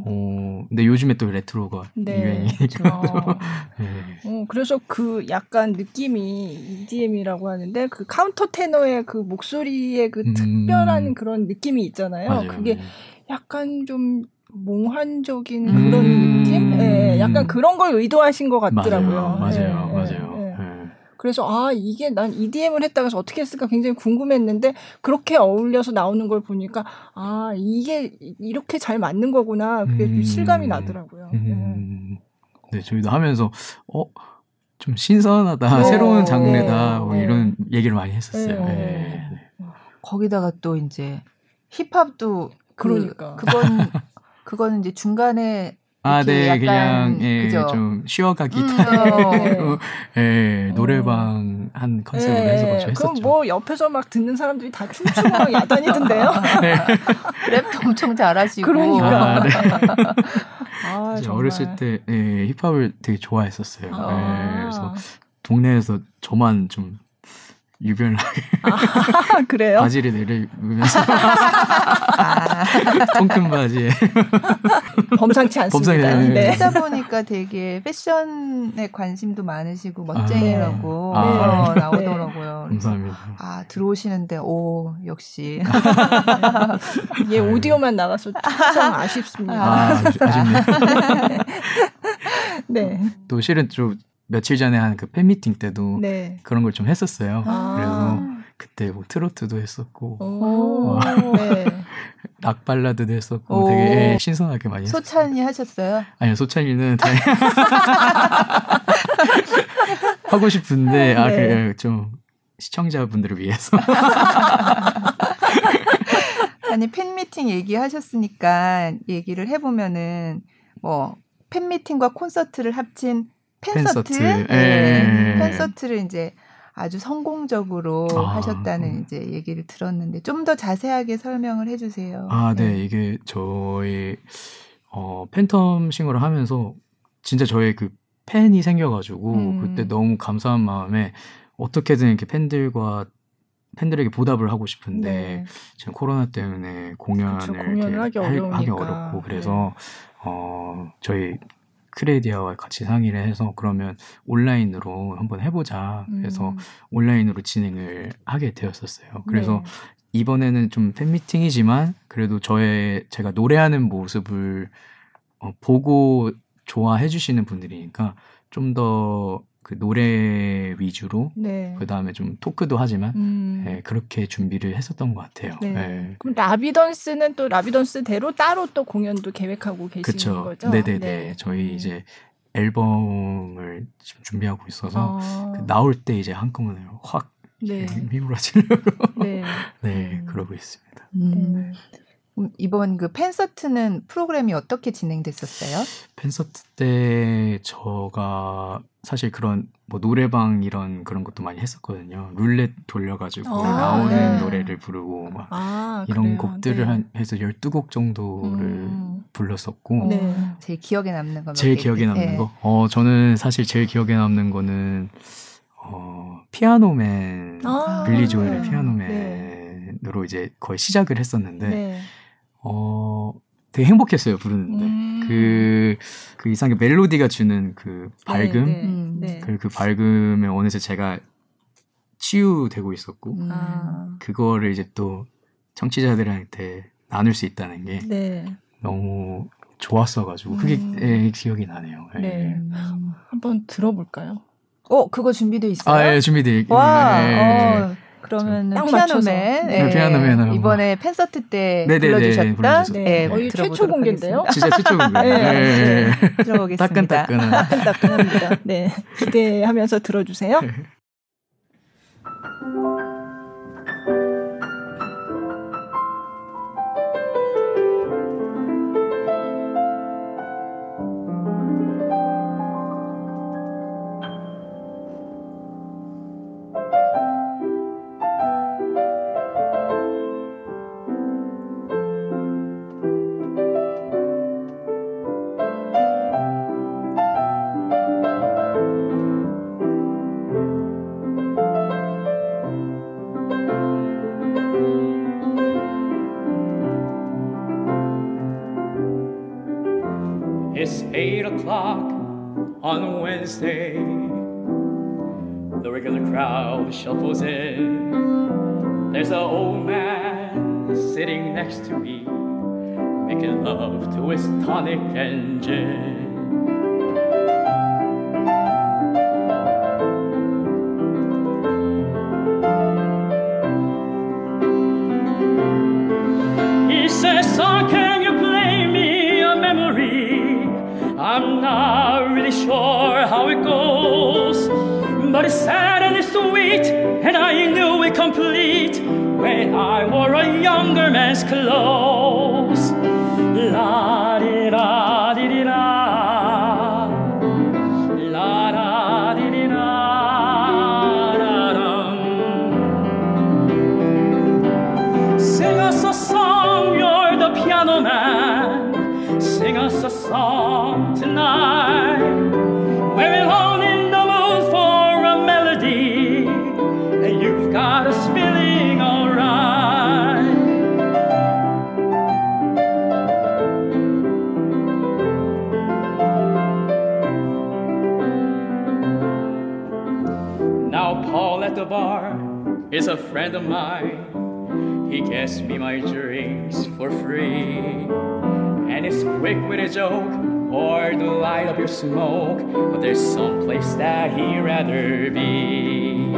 어 근데 요즘에 또 레트로가 네. 유행이니까 어. 네. 어, 그래서 그 약간 느낌이 EDM이라고 하는데 그 카운터 테너의 그 목소리의 그 음. 특별한 그런 느낌이 있잖아요. 맞아요. 그게 약간 좀 몽환적인 음. 그런 음. 느낌? 예, 약간 그런 걸 의도하신 것 같더라고요. 맞아요, 예, 맞아요, 예, 맞아요. 예. 네. 그래서 아 이게 난 EDM을 했다가 해서 어떻게 했을까 굉장히 궁금했는데 그렇게 어울려서 나오는 걸 보니까 아 이게 이렇게 잘 맞는 거구나 그게 좀 음. 실감이 나더라고요. 예. 음, 네, 저희도 하면서 어. 좀 신선하다, 네. 새로운 장르다, 뭐 네. 이런 얘기를 많이 했었어요. 네. 네. 네. 거기다가 또 이제 힙합도 그, 그러니까. 그건 그거는 이제 중간에 아, 네, 약간, 그냥 예, 그죠? 좀 쉬어가기 음, 타임으로 어. 예, 어. 노래방 한 컨셉으로 해서 예, 했었죠. 그럼 뭐 옆에서 막 듣는 사람들이 다 춤추고 막 야단이던데요. 네. 랩도 엄청 잘하시고 그러니까. 아, 네. 아. 어렸을 때 예, 힙합을 되게 좋아했었어요. 아. 예, 그래서 동네에서 저만 좀 유별나게 아, 그래요? 바지를 내리면서 아, 통큰 바지에 범상치 않습니다. 범상치 않- 네. 찾아보니까 되게 패션에 관심도 많으시고 멋쟁이라고 아. 어, 네. 나오더라고요. 그래서 감사합니다. 아 들어오시는데 오 역시 이게 오디오만 나가서 참 아쉽습니다. 아, 아쉽네. 네. 또 실은 좀 며칠 전에 한 그 팬미팅 때도 네. 그런 걸 좀 했었어요. 아. 그래서 그때 뭐 트로트도 했었고 오. 네. 락 발라드도 했었고 오. 되게 예, 신선하게 많이 했었어요. 소찬이 하셨어요? 아니요 소찬이는 다 하고 싶은데 아 네. 그좀 시청자분들을 위해서 아니 팬미팅 얘기하셨으니까 얘기를 해보면은 뭐 팬미팅과 콘서트를 합친 팬서트, 팬서트. 네, 예. 팬서트를 이제 아주 성공적으로 아, 하셨다는 음. 이제 얘기를 들었는데 좀 더 자세하게 설명을 해주세요. 아네 이게 저희 어 팬텀 싱어를 하면서 진짜 저의 그 팬이 생겨가지고 음. 그때 너무 감사한 마음에 어떻게든 이렇게 팬들과 팬들에게 보답을 하고 싶은데 네. 지금 코로나 때문에 공연을, 그쵸, 공연을 하기 이렇게 할- 하기. 네. 어렵고 그래서 어 저희 크레디아와 같이 상의를 해서 그러면 온라인으로 한번 해보자 그래서 음. 온라인으로 진행을 하게 되었었어요. 그래서 네. 이번에는 좀 팬미팅이지만 그래도 저의 제가 노래하는 모습을 어, 보고 좋아해 주시는 분들이니까 좀 더 그 노래 위주로 네. 그 다음에 좀 토크도 하지만 음. 예, 그렇게 준비를 했었던 것 같아요. 네. 예. 그럼 라비던스는 또 라비던스대로 따로 또 공연도 계획하고 계시는 그쵸. 거죠? 네네네. 네. 저희 음. 이제 앨범을 지금 준비하고 있어서 아, 그 나올 때 이제 한꺼번에 확 네. 휘몰아치려고 네. 네 음. 그러고 있습니다. 음, 그럼 이번 그 팬서트는 프로그램이 어떻게 진행됐었어요? 팬서트 때 저가 사실 그런 뭐 노래방 이런 그런 것도 많이 했었거든요. 룰렛 돌려가지고 아, 나오는 네. 노래를 부르고 막 아, 이런 그래요? 곡들을 네. 한 해서 12곡 정도를 음. 불렀었고 네. 어, 제일 기억에 남는 거. 제일 기억에 남는 네. 거? 어 저는 사실 제일 기억에 남는 거는 어 피아노맨 아, 빌리 조엘의 네. 피아노맨으로 이제 거의 시작을 했었는데 네. 어 되게 행복했어요 부르는데 음. 그, 그 이상의 멜로디가 주는 그 밝음 네. 음. 네. 그, 그 밝음에 어느새 제가 치유되고 있었고 음. 아. 그거를 이제 또 청취자들한테 나눌 수 있다는 게 네. 너무 좋았어가지고 그게 음. 예, 기억이 나네요. 예. 네. 음. 한번 들어볼까요? 어, 그거 준비돼 있어요? 아, 예, 준비돼. 와, 예. 어, 그러면은 딱 맞춰서. 피아노맨, 네, 피아노맨. 이번에 팬서트 때 네네네, 불러주셨던 불러주셨어요. 네, 네. 네. 거의 최초 공개인데요? 진짜 최초 공개. 네, 예. 들어보겠습니다. 따끈따끈한. 따끈따끈합니다. 네. 기대하면서 들어주세요. Wednesday. The regular crowd shuffles in. There's an old man sitting next to me, making love to his tonic and gin. close. Now, Paul at the bar is a friend of mine. He gets me my drinks for free. And he's quick with a joke or the light of your smoke. But there's some place that he'd rather be.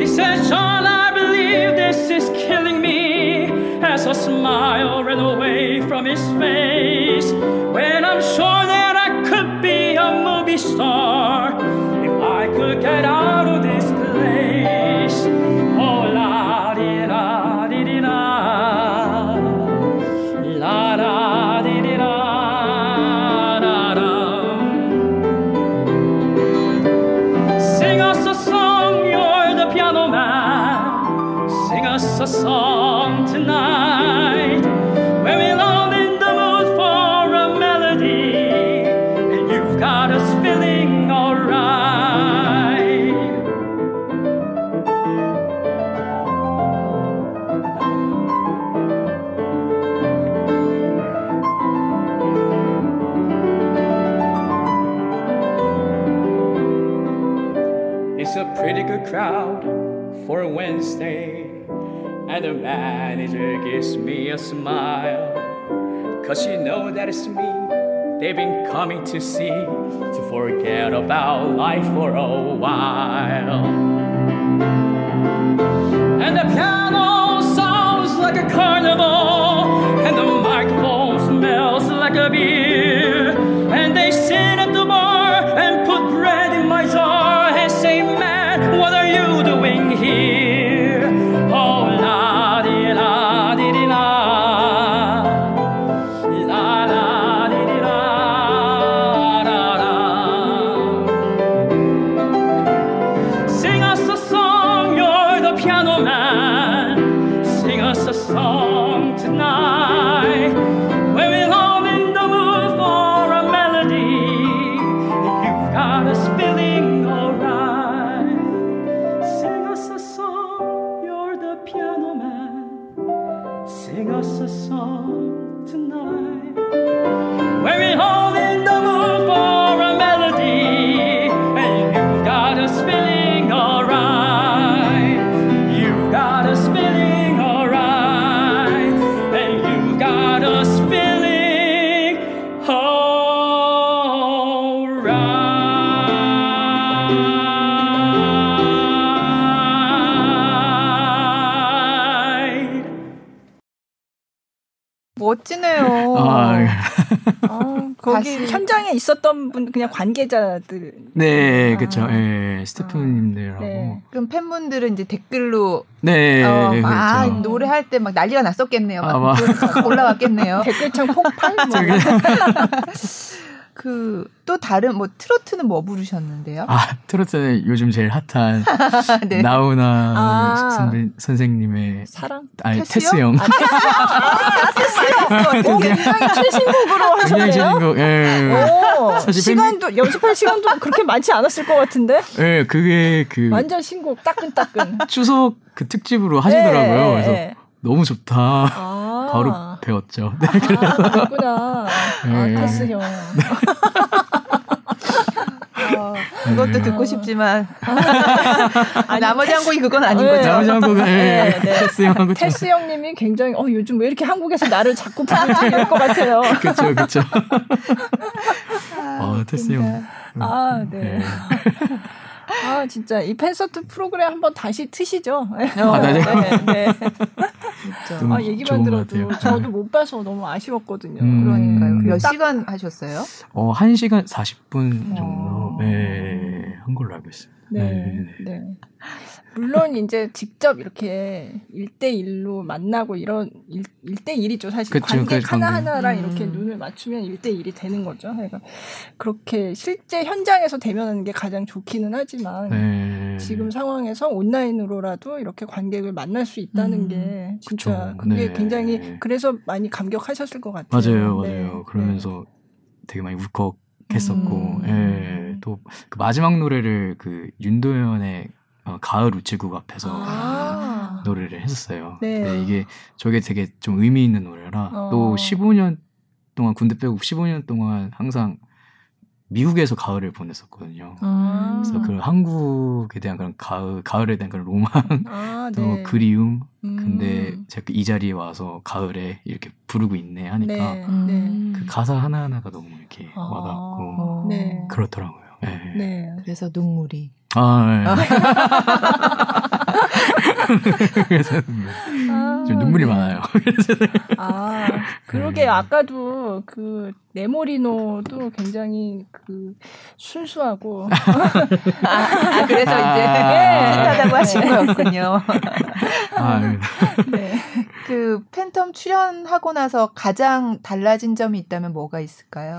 He says, John, I believe this is killing me. As a smile ran away from his face. When I'm sure that I could be a movie star it all. A smile. Cause you know that it's me they've been coming to see to forget about life for a while. And the piano sounds like a carnival, and the microphone smells like a beer. 있었던 분 그냥 관계자들 네, 아. 그쵸. 예, 스태프님들하고. 네. 네, 그럼 팬분들은 이제 댓글로 어, 그렇죠. 아, 노래할 때 막 난리가 났었겠네요. 막 아, 올라왔겠네요. 댓글창 폭발 뭐 그 또 다른 뭐 트로트는 뭐 부르셨는데요? 아, 트로트는 요즘 제일 핫한 네. 나훈아 아. 선배, 선생님의 사랑 아니 테스요? 테스 형. 오, 굉장히 최신곡으로 하셨네요. 신곡. 예. 오, 시간도 연습할 시간도 그렇게 많지 않았을 것 같은데 예, 그게 그 완전 신곡 따끈따끈 추석 그 특집으로 하시더라고요. 예, 예, 그래서 예. 너무 좋다. 아. 바로 배웠죠. 네, 아, 그렇구나. 네. 아, 테스 형. 어, 그것도 네. 듣고 싶지만 아니, 나머지 한 곡이 그건 아닌 네. 거죠. 나머지 한국은 예, 네, 네. 테스 형하고 좀 테스 형님이 굉장히 어 요즘 왜 이렇게 한국에서 나를 자꾸 이럴 것 같아요. 그쵸 그쵸. 아, 어, 테스 형. 웃긴다. 아, 네. 아 진짜 이 팬서트 프로그램 한번 다시 트시죠. 네, 어, 아, 네. 네. 진짜. 좀아 얘기만 들어도. 저도 못 봐서 너무 아쉬웠거든요. 음. 그러니까요. 몇 딱- 시간 하셨어요? 어, 1 시간 40분 정도 어. 네, 한 걸로 알고 있어요. 네, 네. 물론 이제 직접 이렇게 1대1로 만나고 이런 1, 1대1이죠. 사실 그쵸, 관객 그 방금. 하나하나랑 음. 이렇게 눈을 맞추면 1대1이 되는 거죠. 그러니까 그렇게 실제 현장에서 대면하는 게 가장 좋기는 하지만 네. 지금 상황에서 온라인으로라도 이렇게 관객을 만날 수 있다는 음, 게 진짜 그쵸. 그게 네. 굉장히 그래서 많이 감격하셨을 것 같아요. 맞아요, 네, 맞아요. 그러면서 되게 많이 울컥했었고, 음. 예, 또그 마지막 노래를 그 윤도현의 어, 가을 우체국 앞에서 아. 노래를 했었어요. 네. 근데 이게 저게 되게 좀 의미 있는 노래라 어. 또 15년 동안 군대 빼고 15년 동안 항상 미국에서 가을을 보냈었거든요. 아. 그래서 그 한국에 대한 그런 가을, 가을에 대한 그런 로망, 아, 또 네. 그리움. 음. 근데 제가 그이 자리에 와서 가을에 이렇게 부르고 있네 하니까 네, 음. 네. 그 가사 하나하나가 너무 이렇게 아. 와닿고 어. 네. 그렇더라고요. 예. 네. 그래서 눈물이. 아, 예. 그래서 아, 좀 눈물이 네. 많아요. 아, 그러게 네. 아까도 그 네모리노도 굉장히 그 순수하고 아, 아, 그래서 이제 아. 비슷하다고 하신 거였군요. 아, 예. 네. 그 팬텀 출연하고 나서 가장 달라진 점이 있다면 뭐가 있을까요?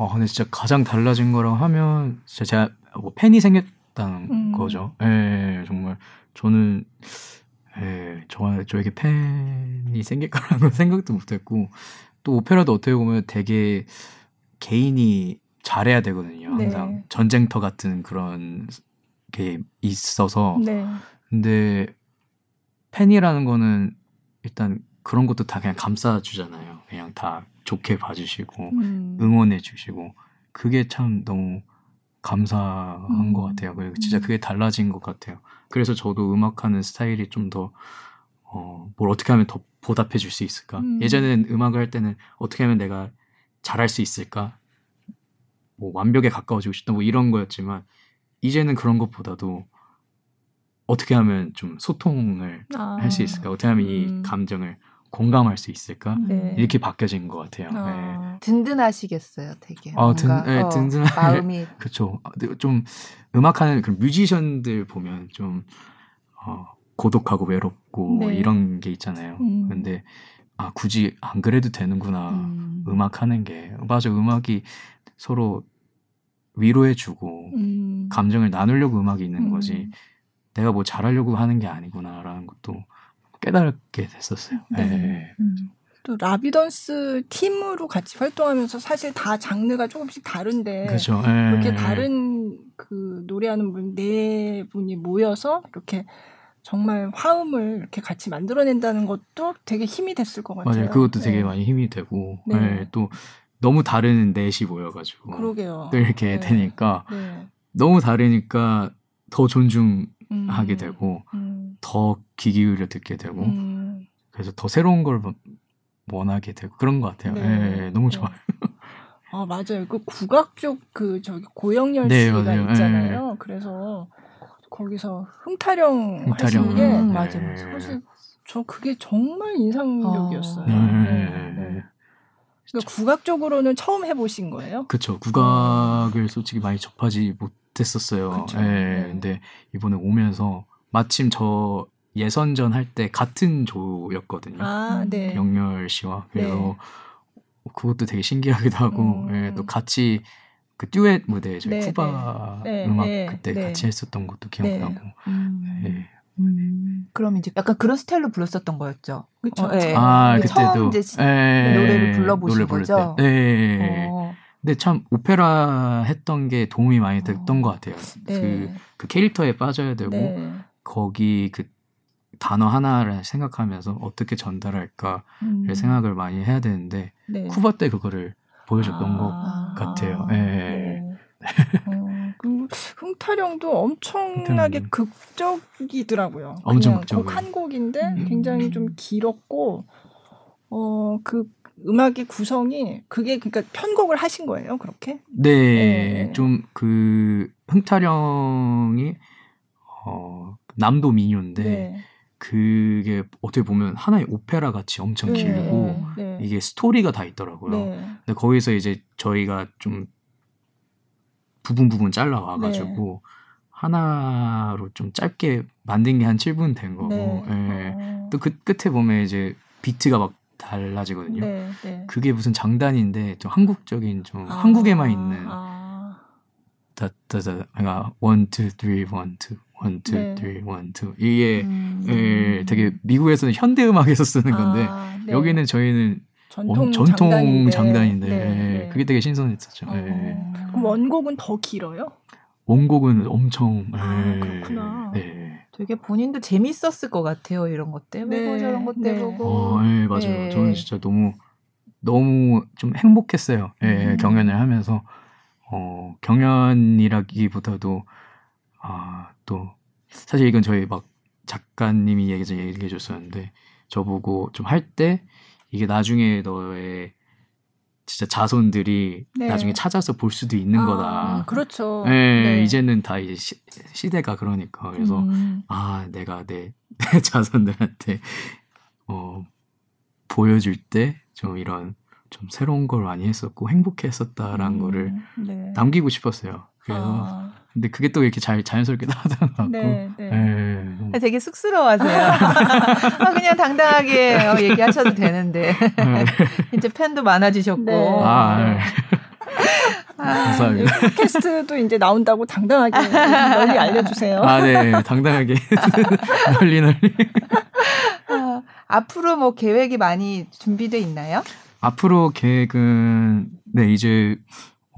어, 근데 진짜 가장 달라진 거라고 하면 진짜 제가 뭐 팬이 생겼다는 음. 거죠. 예, 정말 저는 예, 저 저에게 팬이 생길 거라고 생각도 못했고 또 오페라도 어떻게 보면 되게 개인이 잘해야 되거든요. 항상 네. 전쟁터 같은 그런 게 있어서 네. 근데 팬이라는 거는 일단 그런 것도 다 그냥 감싸주잖아요. 그냥 다 좋게 봐주시고 음. 응원해 주시고 그게 참 너무 감사한 음. 것 같아요. 그리고 진짜 음. 그게 달라진 것 같아요. 그래서 저도 음악하는 스타일이 좀 더 어, 뭘 어떻게 하면 더 보답해 줄 수 있을까? 음. 예전에는 음악을 할 때는 어떻게 하면 내가 잘할 수 있을까? 뭐 완벽에 가까워지고 싶다 뭐 이런 거였지만 이제는 그런 것보다도 어떻게 하면 좀 소통을 아. 할수 있을까? 어떻게 하면 음. 이 감정을 공감할 수 있을까? 네. 이렇게 바뀌어진 것 같아요. 네. 아. 든든하시겠어요, 되게. 아, 든- 네, 어, 든든하게. 마음이 그렇죠. 좀 음악하는 그런 뮤지션들 보면 좀 어, 고독하고 외롭고 뭐 네. 이런 게 있잖아요. 음. 근데 아 굳이 안 그래도 되는구나. 음. 음악 하는 게 맞아. 음악이 서로 위로해주고 음. 감정을 나누려고 음악이 있는 음. 거지. 내가 뭐 잘하려고 하는 게 아니구나라는 것도 깨닫게 됐었어요. 네. 네. 음. 또 라비던스 팀으로 같이 활동하면서 사실 다 장르가 조금씩 다른데 그렇죠. 이렇게 다른 그 노래하는 분 네 분이 모여서 이렇게 정말 화음을 이렇게 같이 만들어낸다는 것도 되게 힘이 됐을 것 같아요. 맞아요. 그것도 되게 네. 많이 힘이 되고 네. 네, 또 너무 다른 넷이 모여가지고 그러게요. 또 이렇게 네. 되니까 네. 너무 다르니까 더 존중 하게 음. 되고 음. 더귀 기울여 듣게 되고 음. 그래서 더 새로운 걸 원하게 되고 그런 것 같아요. 네. 네, 너무 네. 좋아요. 아 맞아요. 그 국악 쪽 그 저기 고영열 네, 씨가 맞아요. 있잖아요. 그래서 거기서 흥타령 흥타령. 하시는 게 음, 네. 맞아요. 사실 저 그게 정말 인상적이었어요. 어. 네. 네, 네. 그러니까 국악적으로는 처음 해보신 거예요? 그쵸. 국악을 솔직히 많이 접하지 못했었어요. 예, 네. 근데 이번에 오면서 마침 저 예선전 할 때 같은 조였거든요. 아, 음, 네. 영렬 씨와 그래서 네. 그것도 되게 신기하기도 하고 음. 예, 또 같이 그 듀엣 무대 저희 네, 쿠바 네. 음악 네, 그때 네. 같이 했었던 것도 기억나고 음. 예. 음. 그럼 이제 약간 그런 스타일로 불렀었던 거였죠. 그쵸. 어, 예. 아 네. 처음 그때도 이제 시- 예, 노래를 불러보신 노래 부를 거죠? 때. 네. 어. 근데 참 오페라 했던 게 도움이 많이 됐던 어. 것 같아요. 네. 그, 그 캐릭터에 빠져야 되고 네. 거기 그 단어 하나를 생각하면서 어떻게 전달할까를 음. 생각을 많이 해야 되는데 네. 쿠바 때 그거를 보여줬던 것 아. 같아요. 예. 네. 어, 그 흥타령도 엄청나게 흥타령도. 극적이더라고요. 엄청 극적이에요. 곡한 곡인데 음. 굉장히 좀 길었고 어그 음악의 구성이 그게 그러니까 편곡을 하신 거예요, 그렇게? 네, 네. 좀그 흥타령이 어 남도 민요인데 네. 그게 어떻게 보면 하나의 오페라 같이 엄청 네. 길고 네. 이게 스토리가 다 있더라고요. 네. 근데 거기서 이제 저희가 좀 부분 부분 잘라 와가지고 네. 하나로 좀 짧게 만든 게 한 7분 된 거고 네. 예. 어. 또그 끝에 보면 이제 비트가 막 달라지거든요. 네. 네. 그게 무슨 장단인데 좀 한국적인 좀 아. 한국에만 있는 아. 다다다 그러니까 two three one two one two 네. one two 이게 음. 예, 되게 미국에서는 현대 음악에서 쓰는 건데 아, 네. 여기는 저희는 전통, 엄- 전통 장단인데, 장단인데, 네, 예, 네. 그게 되게 신선했었죠. 어. 예. 그럼 원곡은 더 길어요? 원곡은 엄청 아, 예, 그렇구나. 네. 되게 본인도 재밌었을 것 같아요. 이런 것 때보고 네, 저런 것 네. 때보고. 어, 예, 맞아요. 네. 저는 진짜 너무 너무 좀 행복했어요. 예, 음. 경연을 하면서 어, 경연이라기보다도 아, 또 사실 이건 저희 막 작가님이 얘기 얘기해 줬었는데 저보고 좀 할 때 이게 나중에 너의 진짜 자손들이 네. 나중에 찾아서 볼 수도 있는 아, 거다. 그렇죠. 예, 네. 이제는 다 이제 시, 시대가 그러니까 그래서 음. 아 내가 내, 내 자손들한테 어 보여줄 때 좀 이런 좀 새로운 걸 많이 했었고 행복했었다라는 음, 거를 네. 남기고 싶었어요. 그래서 아, 근데 그게 또 이렇게 잘 자연스럽게 나왔던 것 같고 네, 네. 예, 되게 쑥스러워하세요. 아, 그냥 당당하게 어, 얘기하셔도 되는데 이제 팬도 많아지셨고. 네. 아, 네. 예. 감사합니다. 네, 팟캐스트도 이제 나온다고 당당하게 널리 알려주세요. 아, 네, 당당하게 널리 널리. 아, 앞으로 뭐 계획이 많이 준비돼 있나요? 앞으로 계획은 네 이제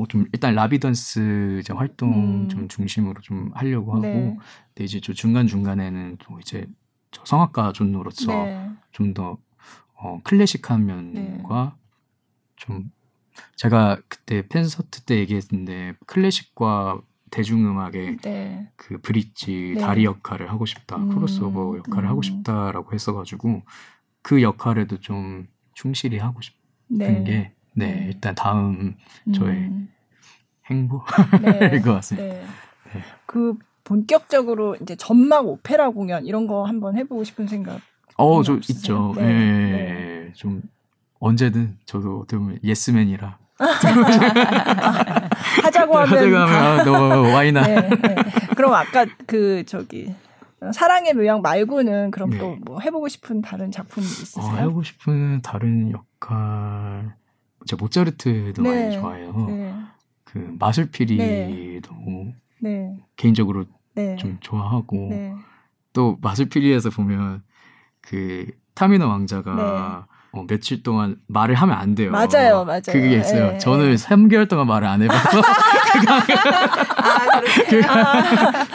어, 좀 일단 라비던스 이제 활동 음. 좀 중심으로 좀 하려고 하고 네. 근데 이제 저 중간 중간에는 또 이제 저 성악가 존로로서 네. 좀더 어, 클래식한 면과 좀 제가 그때 팬서트 때 얘기했는데 클래식과 대중음악의 네. 그 브릿지 네. 다리 역할을 하고 싶다 음, 크로스오버 역할을 하고 음. 싶다라고 했어가지고 그 역할에도 좀 충실히 하고 싶은 네. 게 네, 네. 일단 다음 저의 음. 행보일 네. 것 같습니다. 네. 그 본격적으로 이제 전막 오페라 공연 이런 거 한번 해보고 싶은 생각. 어, 저? 있죠. 네, 예, 네. 좀 언제든 저도 어떻게 보면 예스맨이라 하자고 하면 하자고 하면 다- 아, 너 와이나 네, 네. 그럼 아까 그 저기 사랑의 묘양 말고는 그럼 네. 또뭐 해보고 싶은 다른 작품이 있으세요? 어, 하고 싶은 다른 역할 제가 모차르트도 네. 많이 좋아해요. 네, 그 마술피리도 네, 개인적으로 네, 좀 좋아하고 네, 또 마술피리에서 보면 그 타미너 왕자가 어, 며칠 동안 말을 하면 안 돼요. 네. 맞아요, 맞아요. 그게 있어요. 예, 저는 예. 3개월 동안 말을 안 해봐서 아, 그렇게.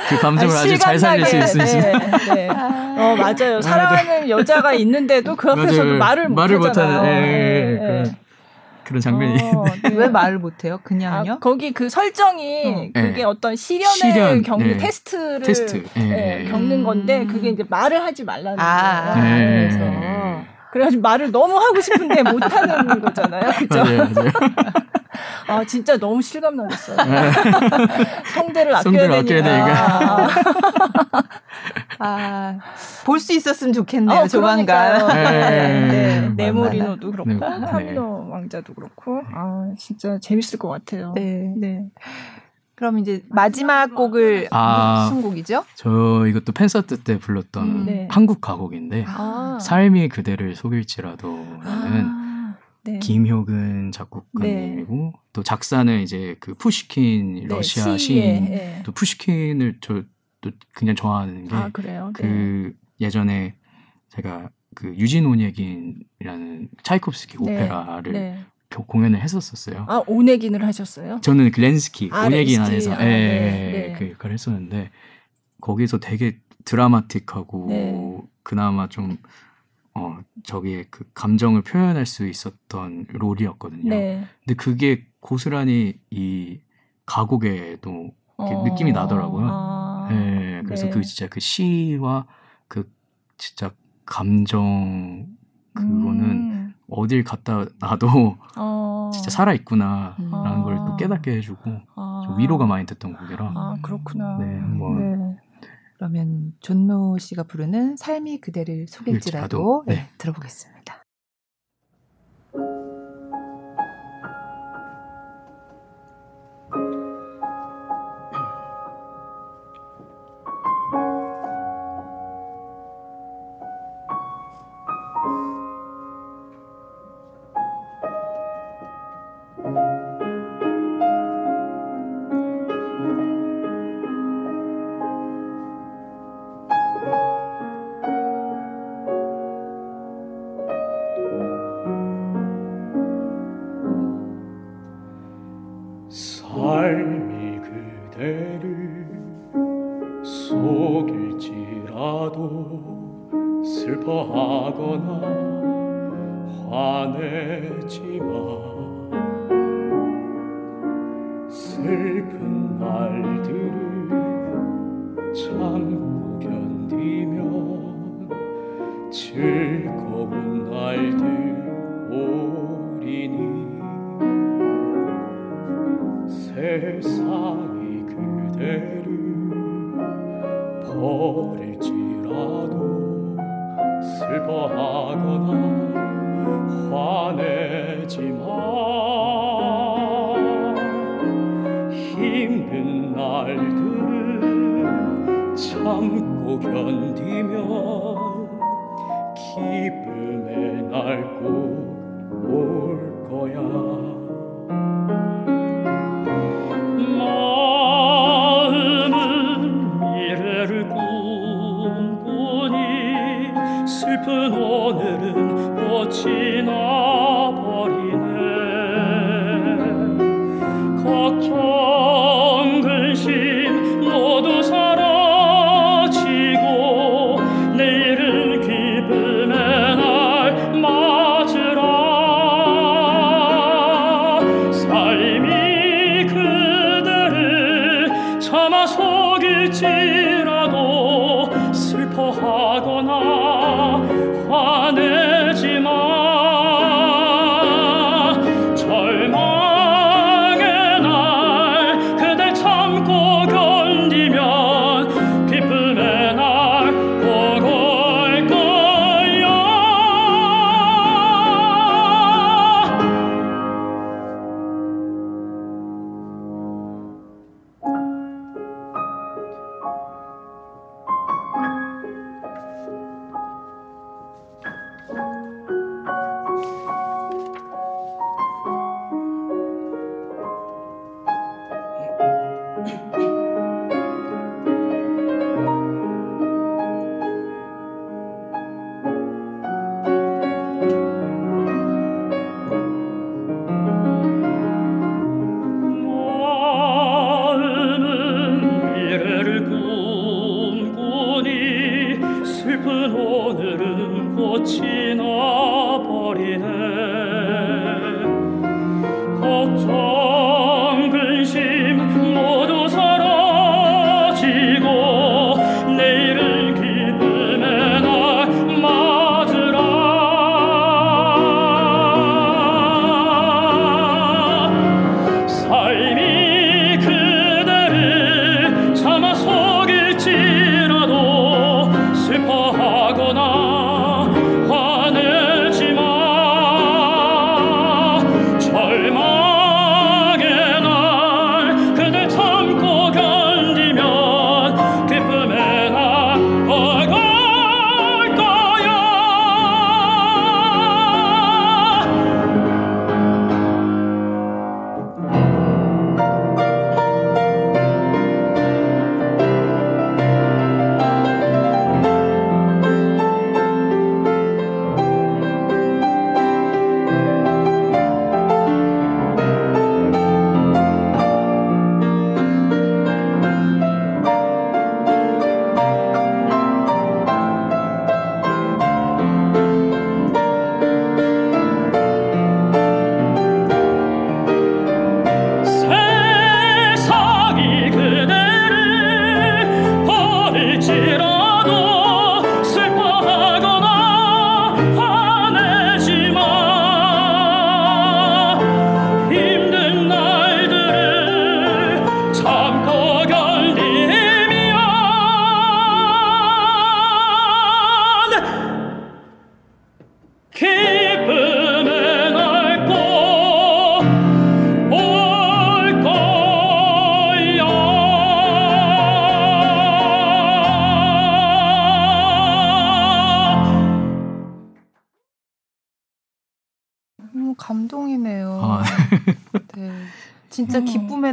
그 감정을 아, 아주 잘 살릴 수 있으신 네, 네. 어 맞아요. 사랑하는 여자가 있는데도 그 앞에서. 말을 말을. 못하는, 예, 예, 예, 예. 그런- 장면이 어, 네. 왜 말을 못해요? 그냥요? 아, 거기 그 설정이 어. 그게 네. 어떤 시련을 시련, 겪는 네. 테스트를 테스트. 예, 예, 예. 겪는 건데 음. 그게 이제 말을 하지 말라는 아, 거예요. 네. 그래서 그래가지고 말을 너무 하고 싶은데 못 하는 거잖아요. 그죠? 맞아요, 맞아요. 아 진짜 너무 실감. 성대를 아껴야 성대를 아껴야 되니까. 아, 볼 수 있었으면 좋겠네요, 어, 조만간. 네, 네, 네. 네모리노도 그렇고 네, 타미노 왕자도 그렇고 아 진짜 재밌을 것 같아요. 네. 네. 그럼 이제 마지막 곡을 아. 무슨 곡이죠? 저 이것도 팬서트 때 불렀던 음. 네. 한국 가곡인데 아. 삶이 그대를 속일지라도라는 아, 네. 김효근 작곡가님이고 또 작사는 이제 그 푸시킨 네, 러시아 시인 예. 또 푸시킨을 저또 굉장히 좋아하는 게아 그래요. 네. 그 예전에 제가 그 유진 온예긴이라는 차이콥스키 네, 오페라를 네. 교- 공연을 했었었어요. 아 오네긴을 하셨어요? 저는 그 렌스키 아, 렌스키. 안에서 아, 예, 네, 예, 네. 그 역할을 했었는데 거기서 되게 드라마틱하고 네. 그나마 좀 어, 저기에 그 감정을 표현할 수 있었던 롤이었거든요. 네. 근데 그게 고스란히 이 가곡에도 어... 느낌이 나더라고요. 아... 네, 그래서 네. 그 진짜 그 시와 그 진짜 감정 그거는 음... 어딜 갖다 놔도 어... 진짜 살아 있구나라는 아... 걸또 깨닫게 해주고 아... 위로가 많이 됐던 곡이라. 아 그렇구나. 네, 한번 네. 그러면 존노 씨가 부르는 삶이 그대를 속일지라도 네. 네, 들어보겠습니다.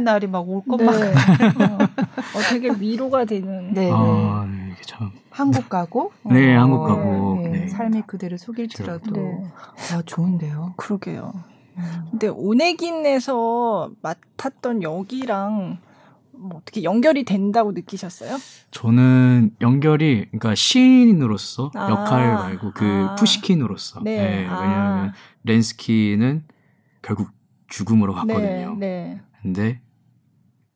날이 막 올 것만 네. 어, 어, 되게 위로가 되는. 네, 네. 아, 네, 이게 참. 한국 가고 네, 어, 한국 가고, 네, 네. 삶이 그대로 속일지라도 네. 아 좋은데요. 그러게요. 음. 근데 오네긴에서 맡았던 역이랑 뭐 어떻게 연결이 된다고 느끼셨어요? 저는 연결이, 그러니까 시인으로서 아. 역할 말고 그 아. 푸시킨으로서. 네. 아. 왜냐하면 렌스키는 결국 죽음으로 갔거든요. 네. 네. 근데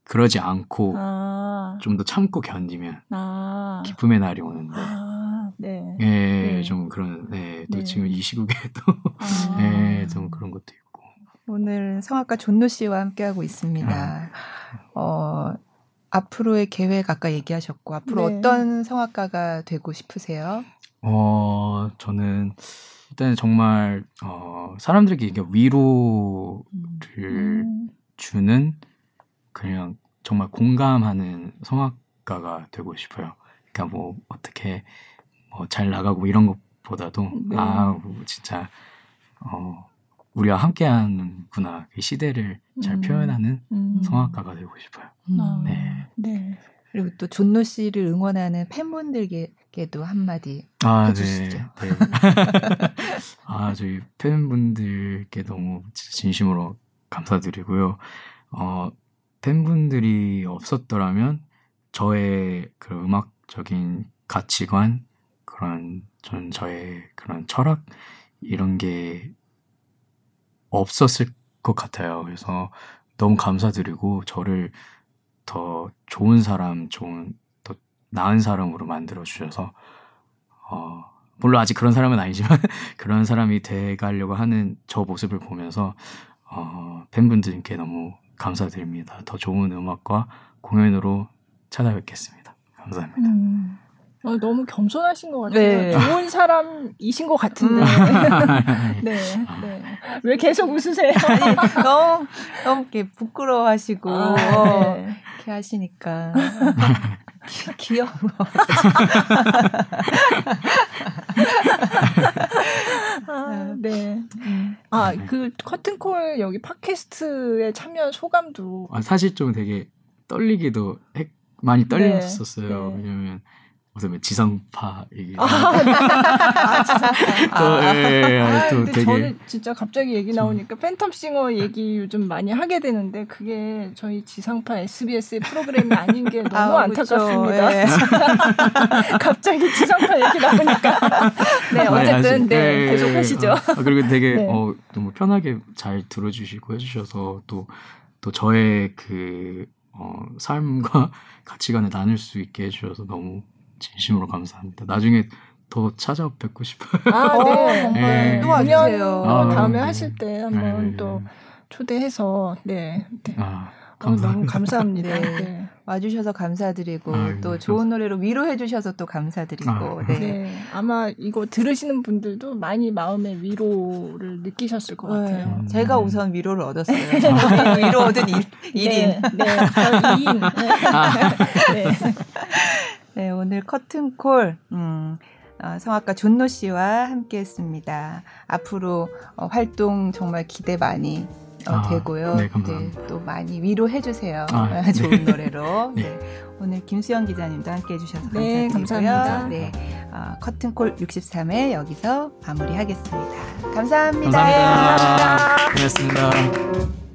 그러지 않고 아. 좀더 참고 견디면 아. 기쁨의 날이 오는데. 아. 네. 예, 네. 좀 그런, 네, 또 네. 지금 이 시국에 또, 아. 예, 좀 그런 것도 있고. 오늘 성악가 존노 씨와 함께하고 있습니다. 어, 앞으로의 계획 아까 얘기하셨고 앞으로 네. 어떤 성악가가 되고 싶으세요? 어, 저는 일단 정말, 어, 사람들에게 위로를 음. 주는 그냥 정말 공감하는 성악가가 되고 싶어요. 그러니까 뭐 어떻게 뭐 잘 나가고 이런 것보다도 네. 아 뭐 진짜 어 우리와 함께하는구나 이 시대를 잘 음. 표현하는 음. 성악가가 되고 싶어요. 아. 네. 네. 그리고 또 존노 씨를 응원하는 팬분들께도 한마디. 아, 해주시죠. 네. 네. 아, 저희 팬분들께 너무 진심으로 감사드리고요. 어, 팬분들이 없었더라면 저의 그 음악적인 가치관, 그런, 전 저의 그런 철학, 이런 게 없었을 것 같아요. 그래서 너무 감사드리고 저를 더 좋은 사람, 좋은, 더 나은 사람으로 만들어 주셔서 어, 물론 아직 그런 사람은 아니지만 그런 사람이 돼가려고 하는 저 모습을 보면서 어, 팬분들께 너무 감사드립니다. 더 좋은 음악과 공연으로 찾아뵙겠습니다. 감사합니다. 음. 어, 너무 겸손하신 것 같아요. 네. 좋은 사람이신 것 같은데. 네, 네. 왜 계속 웃으세요? 아니, 너무, 너무 이렇게 부끄러워하시고, 아, 어, 네. 이렇게 하시니까. 기- 귀여워. 아, 네. 음. 아, 그 커튼콜 여기 팟캐스트에 참여 소감도 아, 사실 좀 되게 떨리기도 했- 많이 떨렸었어요. 네. 왜냐면 무슨 지성파 얘기. 아, 아, 진짜. 또, 예, 예, 예. 아, 또 되게 저는 진짜 갑자기 얘기 나오니까 팬텀싱어 얘기 요즘 많이 하게 되는데 그게 저희 지상파 SBS의 프로그램이 아닌 게 너무 아. 안타깝습니다. 예. 갑자기 지상파 얘기 나오니까. 네, 어쨌든 네, 예, 예, 예. 계속 하시죠. 아, 그리고 되게 네. 어, 너무 편하게 잘 들어주시고 해주셔서 또, 또 저의 그 어, 삶과 가치관을 나눌 수 있게 해주셔서 너무 진심으로 감사합니다. 나중에 더 찾아뵙고 싶어요. 아, 어, 네. 네. 네. 또 와주세요. 아, 다음에 네. 하실 때 한번 네. 또 초대해서 네. 네. 아, 어, 너무 감사합니다. 감사합니다. 네. 네. 와주셔서 감사드리고, 아유, 또 네, 좋은 노래로 위로해주셔서 또 감사드리고, 아, 네. 네. 아마 이거 들으시는 분들도 많이 마음의 위로를 느끼셨을 것 같아요. 네. 음. 제가 우선 위로를 얻었어요. 위로 얻은 일, 일인. 네, 네, 저 2인. 네. 네, 오늘 커튼콜, 음, 어, 성악가 존노 씨와 함께 했습니다. 앞으로 어, 활동 정말 기대 많이 어, 아, 되고요. 네, 감사합니다. 또 많이 위로해 주세요. 아, 좋은 네. 노래로. 네. 네. 오늘 김수영 기자님도 함께 해주셔서 네, 감사드리고요. 감사합니다. 네, 어, 커튼콜 63회 여기서 마무리하겠습니다. 감사합니다. 감사합니다. 고맙습니다.